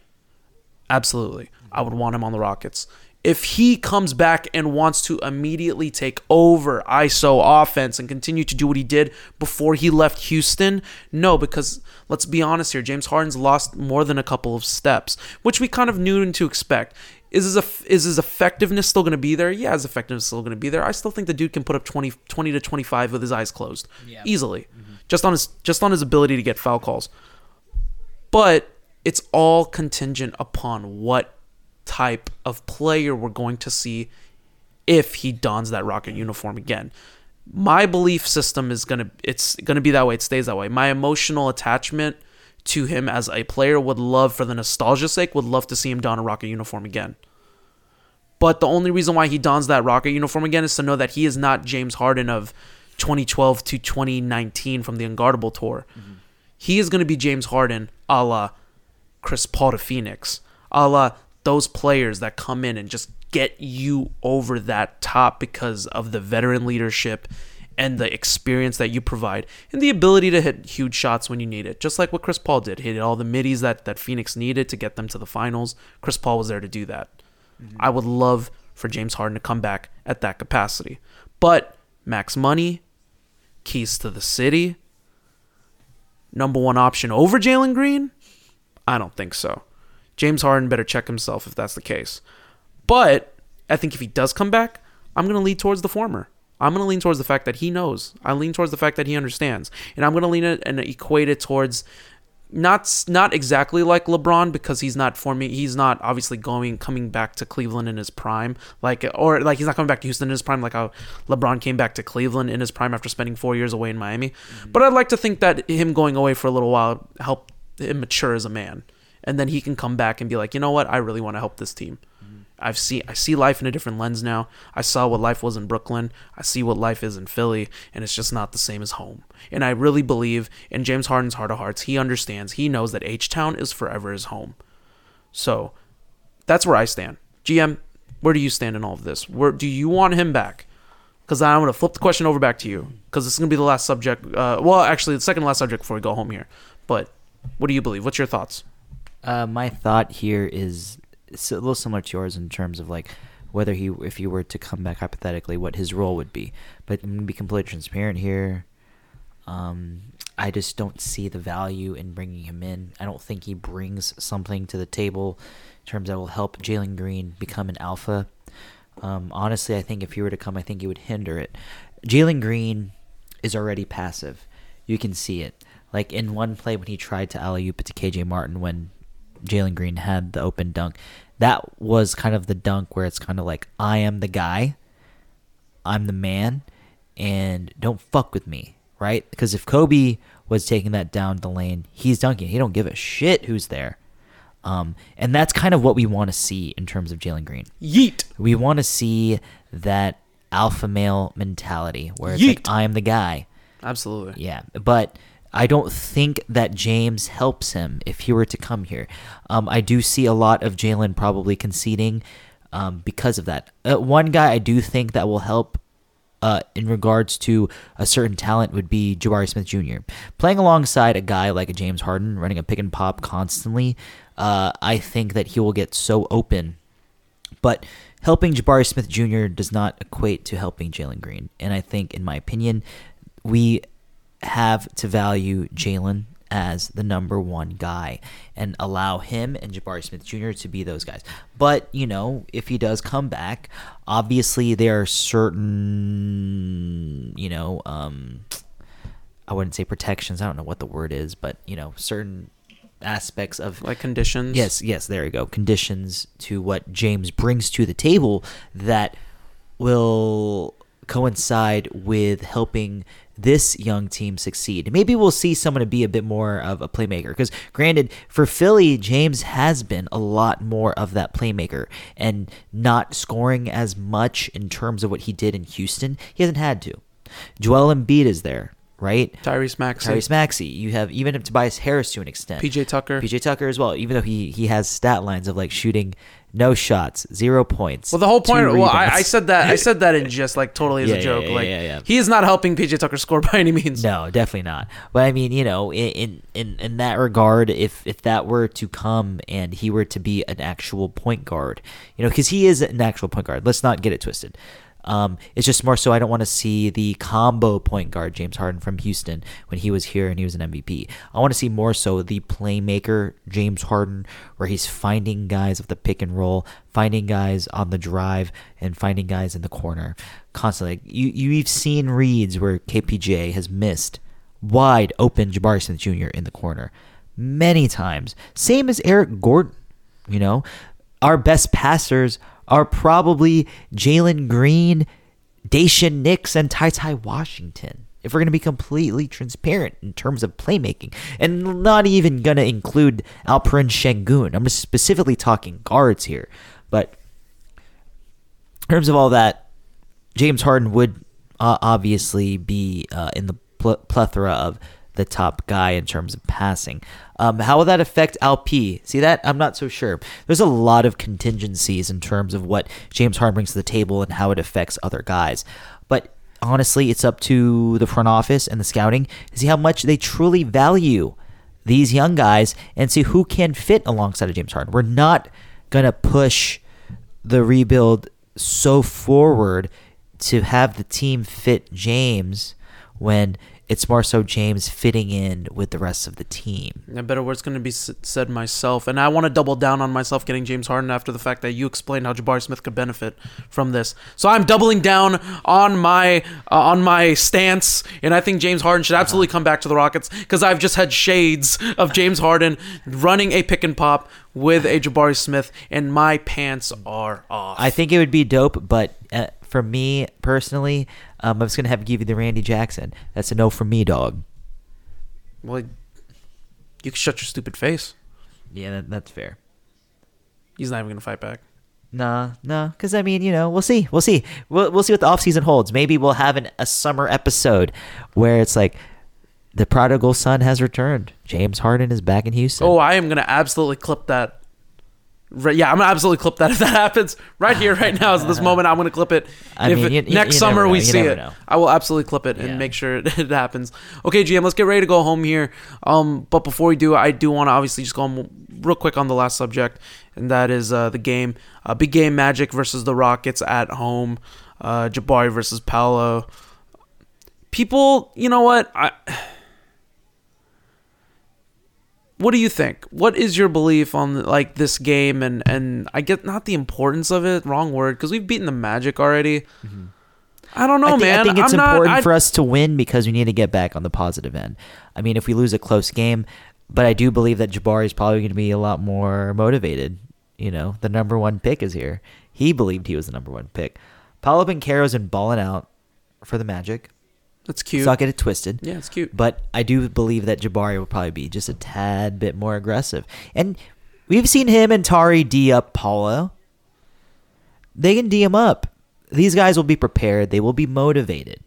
absolutely. I would want him on the Rockets if he comes back and wants to immediately take over ISO offense and continue to do what he did before he left Houston, no, because let's be honest here, James Harden's lost more than a couple of steps, which we kind of knew and to expect. Is his, is his effectiveness still going to be there? Yeah, his effectiveness is still going to be there. I still think the dude can put up 20, 20 to 25 with his eyes closed easily, mm-hmm. just on his just on his ability to get foul calls. But it's all contingent upon what type of player we're going to see if he dons that rocket uniform again. My belief system is gonna it's gonna be that way. It stays that way. My emotional attachment to him as a player would love for the nostalgia sake would love to see him don a rocket uniform again. But the only reason why he dons that rocket uniform again is to know that he is not James Harden of 2012 to 2019 from the Unguardable tour. Mm-hmm. He is going to be James Harden a la Chris Paul to Phoenix, a la those players that come in and just get you over that top because of the veteran leadership and the experience that you provide and the ability to hit huge shots when you need it. Just like what Chris Paul did. Hit all the middies that, that Phoenix needed to get them to the finals. Chris Paul was there to do that. Mm-hmm. I would love for James Harden to come back at that capacity. But max money, keys to the city, number one option over Jalen Green? I don't think so. James Harden better check himself if that's the case. But I think if he does come back, I'm going to lean towards the former. I'm going to lean towards the fact that he knows. I lean towards the fact that he understands. And I'm going to lean it and equate it towards not not exactly like LeBron because he's not forming he's not obviously going coming back to Cleveland in his prime like or like he's not coming back to Houston in his prime like how LeBron came back to Cleveland in his prime after spending 4 years away in Miami. Mm-hmm. But I'd like to think that him going away for a little while helped him mature as a man and then he can come back and be like, "You know what? I really want to help this team." I've seen I see life in a different lens now. I saw what life was in Brooklyn. I see what life is in Philly, and it's just not the same as home. And I really believe in James Harden's heart of hearts. He understands. He knows that H Town is forever his home. So that's where I stand. GM, where do you stand in all of this? Where do you want him back? Because I'm going to flip the question over back to you. Because this is going to be the last subject. Uh, well, actually, the second last subject before we go home here. But what do you believe? What's your thoughts? Uh, my thought here is a little similar to yours in terms of like whether he, if he were to come back hypothetically, what his role would be. But I'm gonna be completely transparent here. Um, I just don't see the value in bringing him in. I don't think he brings something to the table in terms that will help Jalen Green become an alpha. Um, honestly, I think if he were to come, I think he would hinder it. Jalen Green is already passive. You can see it. Like in one play when he tried to alley oop it to KJ Martin when Jalen Green had the open dunk, that was kind of the dunk where it's kind of like, I am the guy, I'm the man, and don't fuck with me, right? Because if Kobe was taking that down the lane, he's dunking. He don't give a shit who's there. Um, and that's kind of what we want to see in terms of Jalen Green. Yeet. We want to see that alpha male mentality where it's Yeet. like I am the guy. Absolutely. Yeah, but I don't think that James helps him if he were to come here. Um, I do see a lot of Jalen probably conceding um, because of that. Uh, one guy I do think that will help uh, in regards to a certain talent would be Jabari Smith Jr. Playing alongside a guy like a James Harden, running a pick and pop constantly, uh, I think that he will get so open but helping Jabari Smith Jr. does not equate to helping Jalen Green. And I think, in my opinion, we have to value Jalen as the number one guy and allow him and Jabari Smith Jr. to be those guys. But, you know, if he does come back, obviously there are certain, you know, um, I wouldn't say protections. I don't know what the word is, but, you know, certain aspects of Like conditions. Yes, yes, there you go. Conditions to what James brings to the table that will coincide with helping this young team succeed. Maybe we'll see someone to be a bit more of a playmaker because granted for Philly James has been a lot more of that playmaker and not scoring as much in terms of what he did in Houston. He hasn't had to. Joel Embiid is there, right? Tyrese Maxey. Tyrese Maxey. You have even Tobias Harris to an extent. PJ Tucker. PJ Tucker as well, even though he he has stat lines of like shooting no shots, zero points. Well, the whole point. Well, I, I said that. I said that in [laughs] just like totally as Yeah, a joke. yeah, like yeah, yeah. he is not helping PJ Tucker score [laughs] by any means. No, definitely not. But I mean, you know, in in in, in that regard, if if that were to come and he were to be an actual point guard, you know, because he is an actual point guard. Let's not get it twisted. Um, it's just more so I don't want to see the combo point guard James Harden from Houston when he was here and he was an MVP. I want to see more so the playmaker James Harden where he's finding guys of the pick and roll, finding guys on the drive, and finding guys in the corner constantly. You you've seen reads where KPJ has missed wide open Jabari Smith Jr. in the corner many times. Same as Eric Gordon. You know, our best passers are probably Jalen Green, Daishen Nix, and Ty Ty Washington. If we're going to be completely transparent in terms of playmaking, and not even going to include Alperen Sengun, I'm just specifically talking guards here. But in terms of all that, James Harden would uh, obviously be uh, in the pl- plethora of the top guy in terms of passing. Um, how will that affect LP? See that? I'm not so sure. There's a lot of contingencies in terms of what James Harden brings to the table and how it affects other guys. But honestly, it's up to the front office and the scouting to see how much they truly value these young guys and see who can fit alongside of James Harden. We're not going to push the rebuild so forward to have the team fit James when it's more so James fitting in with the rest of the team. A better word's going to be said myself, and I want to double down on myself getting James Harden after the fact that you explained how Jabari Smith could benefit from this. So I'm doubling down on my uh, on my stance, and I think James Harden should absolutely come back to the Rockets because I've just had shades of James Harden running a pick and pop with a Jabari Smith, and my pants are off. I think it would be dope, but uh, for me personally, um, I'm just gonna have to give you the Randy Jackson. That's a no for me, dog. well, you can shut your stupid face. Yeah, that, that's fair. He's not even going to fight back. Nah, nah, because I mean, you know, we'll see, we'll see, we'll, we'll see what the offseason holds. Maybe we'll have an, a summer episode where it's like the prodigal son has returned. James Harden is back in Houston. Oh, I am going to absolutely clip that. Right, yeah, I'm gonna absolutely clip that if that [laughs] happens right here, right now. Is this [laughs] moment I'm gonna clip it. I if mean, you- next you summer know, we see it, know. I will absolutely clip it and Yeah. make sure it, [laughs] it happens. Okay, GM, let's get ready to go home here. Um, but before we do, I do want to obviously just go home real quick on the last subject, and that is uh, the game, uh, big game, Magic versus the Rockets at home, uh, Jabari versus Paolo. People, you know what? I. What do you think? What is your belief on like this game and and I get not the importance of it, wrong word, because we've beaten the Magic already. Mm-hmm. I don't know, I think, man. I think it's I'm not- important I- for us to win because we need to get back on the positive end. I mean, if we lose a close game, but I do believe that Jabari is probably going to be a lot more motivated. You know, the number one pick is here. He believed he was the number one pick. Paolo Banchero's been balling out for the Magic. That's cute. Let's not get it twisted. Yeah, it's cute. But I do believe that Jabari will probably be just a tad bit more aggressive. And we've seen him and Tari D up Paolo. They can D him up. These guys will be prepared. They will be motivated.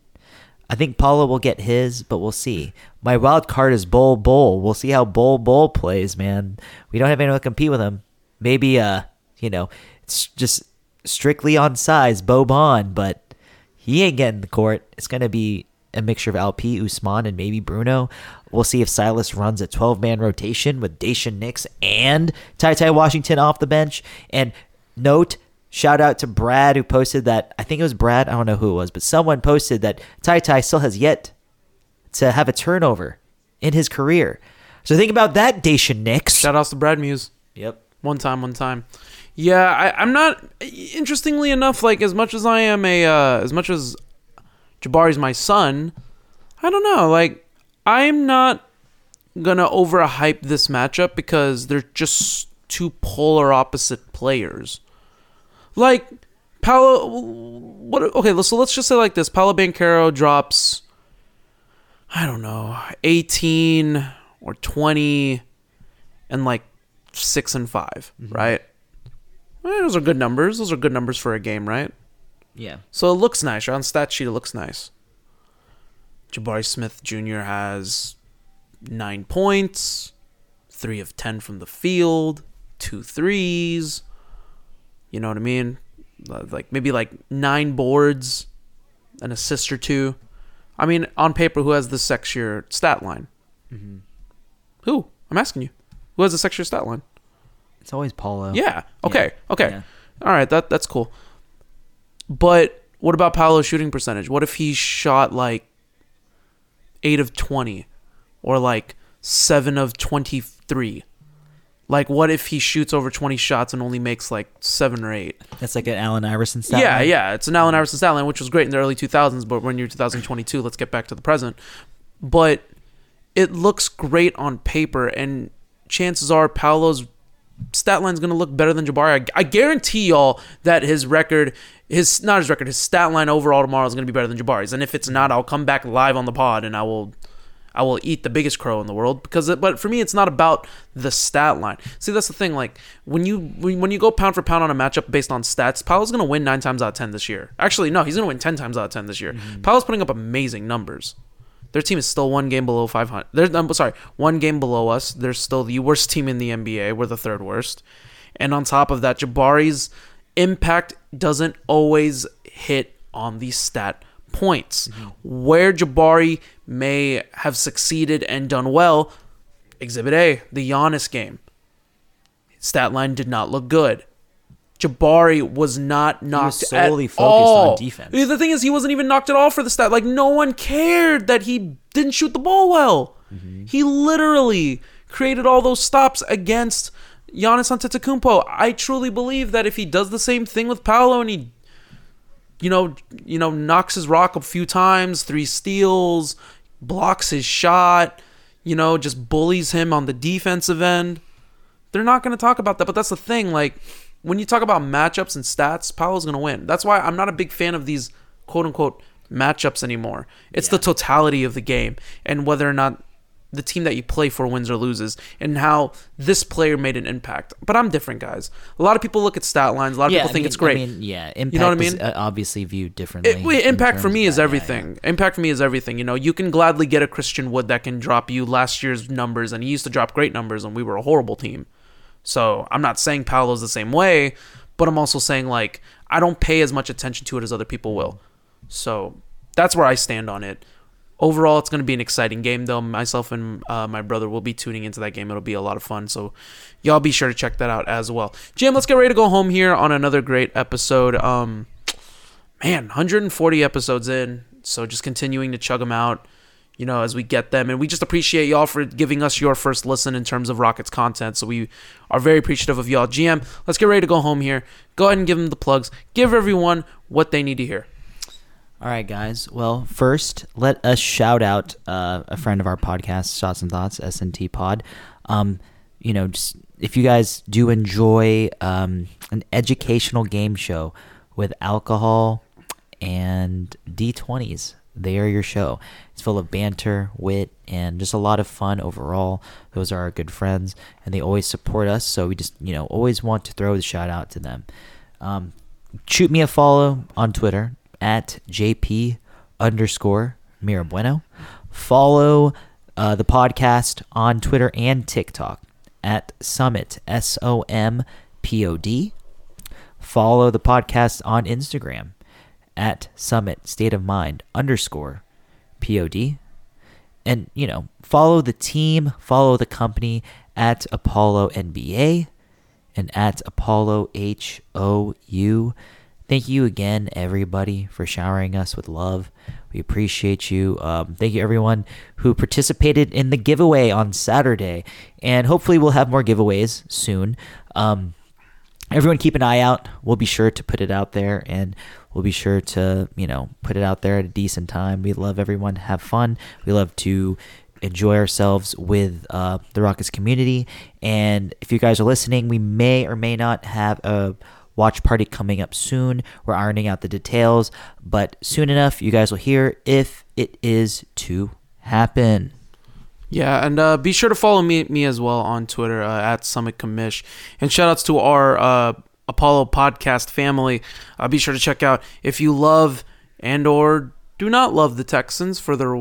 I think Paolo will get his, but we'll see. My wild card is Bol Bol. We'll see how Bol Bol plays, man. We don't have anyone to compete with him. Maybe, uh, you know, it's just strictly on size, Boban, but he ain't getting the court. It's going to be a mixture of LP, Usman, and maybe Bruno. We'll see if Silas runs a 12 man rotation with Daishen Nix and Ty Ty Washington off the bench. And note, shout out to Brad who posted that. I think it was Brad. I don't know who it was, but someone posted that Ty Ty still has yet to have a turnover in his career. So think about that, Daishen Nix. Shout outs to Brad Muse. Yep. One time, one time. Yeah, I, I'm not. Interestingly enough, like as much as I am a, uh, as much as Jabari's my son, I don't know. Like I'm not gonna overhype this matchup because they're just two polar opposite players. Like Paolo, what? Okay, so let's just say like this: Paolo Banchero drops, I don't know, 18 or 20, and like six and 5 right? Eh, those are good numbers. Those are good numbers for a game, right? Yeah. So it looks nice. Right? On stat sheet, it looks nice. Jabari Smith Jr. has nine points, three of ten from the field, two threes. You know what I mean? Like maybe like nine boards, an assist or two. I mean, on paper, who has the sexier stat line? Mm-hmm. Who? I'm asking you. Who has the sexier stat line? It's always Paolo. Yeah. Okay. Okay. Yeah. All right. That that's cool. But what about Paolo's shooting percentage? What if he shot like eight of twenty, or like seven of twenty-three? Like, what if he shoots over twenty shots and only makes like seven or eight? That's like an Allen Iverson stat. yeah, line. yeah. It's an Allen Iverson stat line, which was great in the early 2000s, but when you're 2022, let's get back to the present. But it looks great on paper, and chances are Paolo's stat line's going to look better than Jabari. I, I guarantee y'all that his record, his not his record, his stat line overall tomorrow is going to be better than Jabari's. And if it's not, I'll come back live on the pod and I will. I will eat the biggest crow in the world because it, but for me it's not about the stat line. See that's the thing like when you when you go pound for pound on a matchup based on stats, Paolo's going to win 9 times out of 10 this year. Actually no, he's going to win 10 times out of 10 this year. Mm-hmm. Paolo's putting up amazing numbers. Their team is still one game below 500. They're I'm sorry, one game below us. They're still the worst team in the NBA. We're the third worst. And on top of that, Jabari's impact doesn't always hit on the stat points. Mm-hmm. Where Jabari may have succeeded and done well, Exhibit A, the Giannis game. Stat line did not look good. Jabari was not knocked solely at focused on defense. The thing is, he wasn't even knocked at all for the stat. Like no one cared that he didn't shoot the ball well. Mm-hmm. He literally created all those stops against Giannis Antetokounmpo. I truly believe that if he does the same thing with Paolo and he, you know, you know, knocks his rock a few times, three steals, blocks his shot, you know, just bullies him on the defensive end, they're not going to talk about that. But that's the thing. Like, when you talk about matchups and stats, Paolo's going to win. That's why I'm not a big fan of these quote unquote matchups anymore. It's the totality of the game and whether or not the team that you play for wins or loses and how this player made an impact. But I'm different, guys. A lot of people look at stat lines. A lot of people I think mean- it's great. I mean, yeah, impact know what I mean? uh, obviously viewed differently. It, wait, impact for me is that, yeah, everything. Impact for me is everything. You know, you can gladly get a Christian Wood that can drop you last year's numbers, and he used to drop great numbers, and we were a horrible team. So I'm not saying Paolo's the same way, but I'm also saying like I don't pay as much attention to it as other people will. So that's where I stand on it. Overall, it's going to be an exciting game, though. Myself and uh, my brother will be tuning into that game. It'll be a lot of fun. So, y'all be sure to check that out as well. Jim, let's get ready to go home here on another great episode. Um, man, 140 episodes in. So, just continuing to chug them out, you know, as we get them. And we just appreciate y'all for giving us your first listen in terms of Rockets content. So, we are very appreciative of y'all. GM, let's get ready to go home here. Go ahead and give them the plugs. Give everyone what they need to hear. All right, guys. Well, first, let us shout out uh, a friend of our podcast, Shots and Thoughts, SNT Pod. Um, you know, just if you guys do enjoy um, an educational game show with alcohol and D20s, they are your show. It's full of banter, wit, and just a lot of fun overall. Those are our good friends, and they always support us. So we just, you know, always want to throw the shout out to them. Um, shoot me a follow on Twitter at JP underscore Mirabueno. Follow uh, the podcast on Twitter and TikTok at Summit, S O M P O D. Follow the podcast on Instagram at Summit State of Mind underscore P O D. And, you know, follow the team, follow the company at Apollo NBA and at Apollo H O U. Thank you again, everybody, for showering us with love. We appreciate you. Um, thank you, everyone who participated in the giveaway on Saturday. And hopefully, we'll have more giveaways soon. Um, everyone, keep an eye out. We'll be sure to put it out there and we'll be sure to, you know, put it out there at a decent time. We love everyone have fun. We love to enjoy ourselves with uh, the Rockets community. And if you guys are listening, we may or may not have a watch party coming up soon. We're ironing out the details, but soon enough, you guys will hear if it is to happen. Yeah, and uh, be sure to follow me me as well on Twitter uh, at Summit Commish. And shout outs to our uh, Apollo podcast family. Uh, be sure to check out if you love and or do not love the Texans for their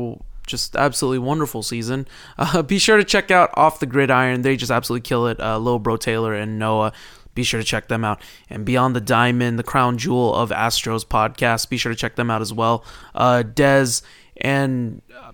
just absolutely wonderful season. [laughs] Uh, be sure to check out Off the Gridiron. They just absolutely kill it. Uh, Low Bro Taylor and Noah. Be sure to check them out. And Beyond the Diamond, the crown jewel of Astros podcast. Be sure to check them out as well. Uh, Dez and uh,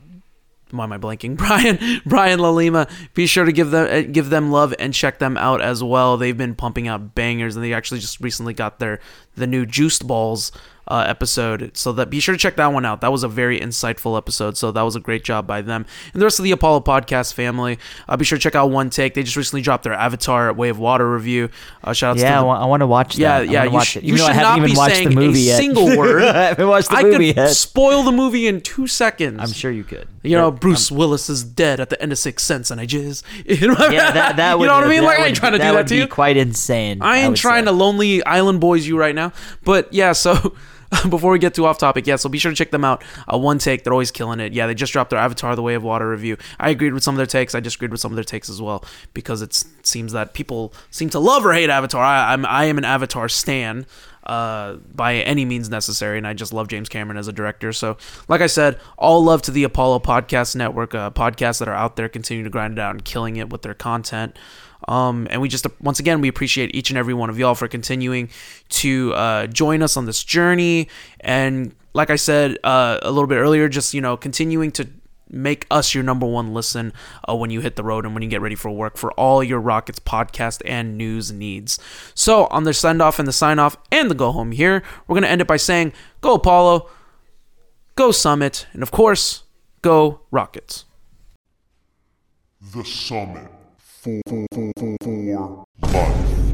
why am I blanking? [laughs] Brian Brian Lalima. Be sure to give them uh, give them love and check them out as well. They've been pumping out bangers, and they actually just recently got their the new Juiced Balls uh, episode. So that be sure to check that one out. That was a very insightful episode. So that was a great job by them and the rest of the Apollo podcast family. Uh, be sure to check out One Take. They just recently dropped their Avatar Way of Water review. Uh, shout out Yeah, I, to I want to watch yeah, that. Yeah. You, watch sh- it. you should I haven't even be watched saying the movie a yet. single [laughs] word. I haven't watched the I movie could yet. spoil the movie in two seconds. I'm sure you could. You know, Bruce Willis is dead at the end of Sixth Sense, and I jizz. in my- Yeah, that, that would. you know what I mean? Like, I ain't trying to that do that to be you. quite insane. I ain't would trying say. to lonely island boys you right now. But yeah, so [laughs] [laughs] before we get too off topic, yeah, so be sure to check them out. Uh, one take, they're always killing it. Yeah, they just dropped their Avatar: The Way of Water review. I agreed with some of their takes. I disagreed with some of their takes as well because it seems that people seem to love or hate Avatar. I, I'm I am an Avatar stan. Uh, by any means necessary, and I just love James Cameron as a director. So, like I said, all love to the Apollo Podcast Network, uh, podcasts that are out there continuing to grind it out and killing it with their content. Um, and we just once again we appreciate each and every one of y'all for continuing to uh, join us on this journey. And like I said uh, a little bit earlier, just you know continuing to make us your number one listen uh, when you hit the road and when you get ready for work for all your Rockets podcast and news needs. So on the send off and the sign off and the go home here, we're gonna end it by saying go Apollo, go Summit, and of course go Rockets. The Summit. For, for, for, for, for life.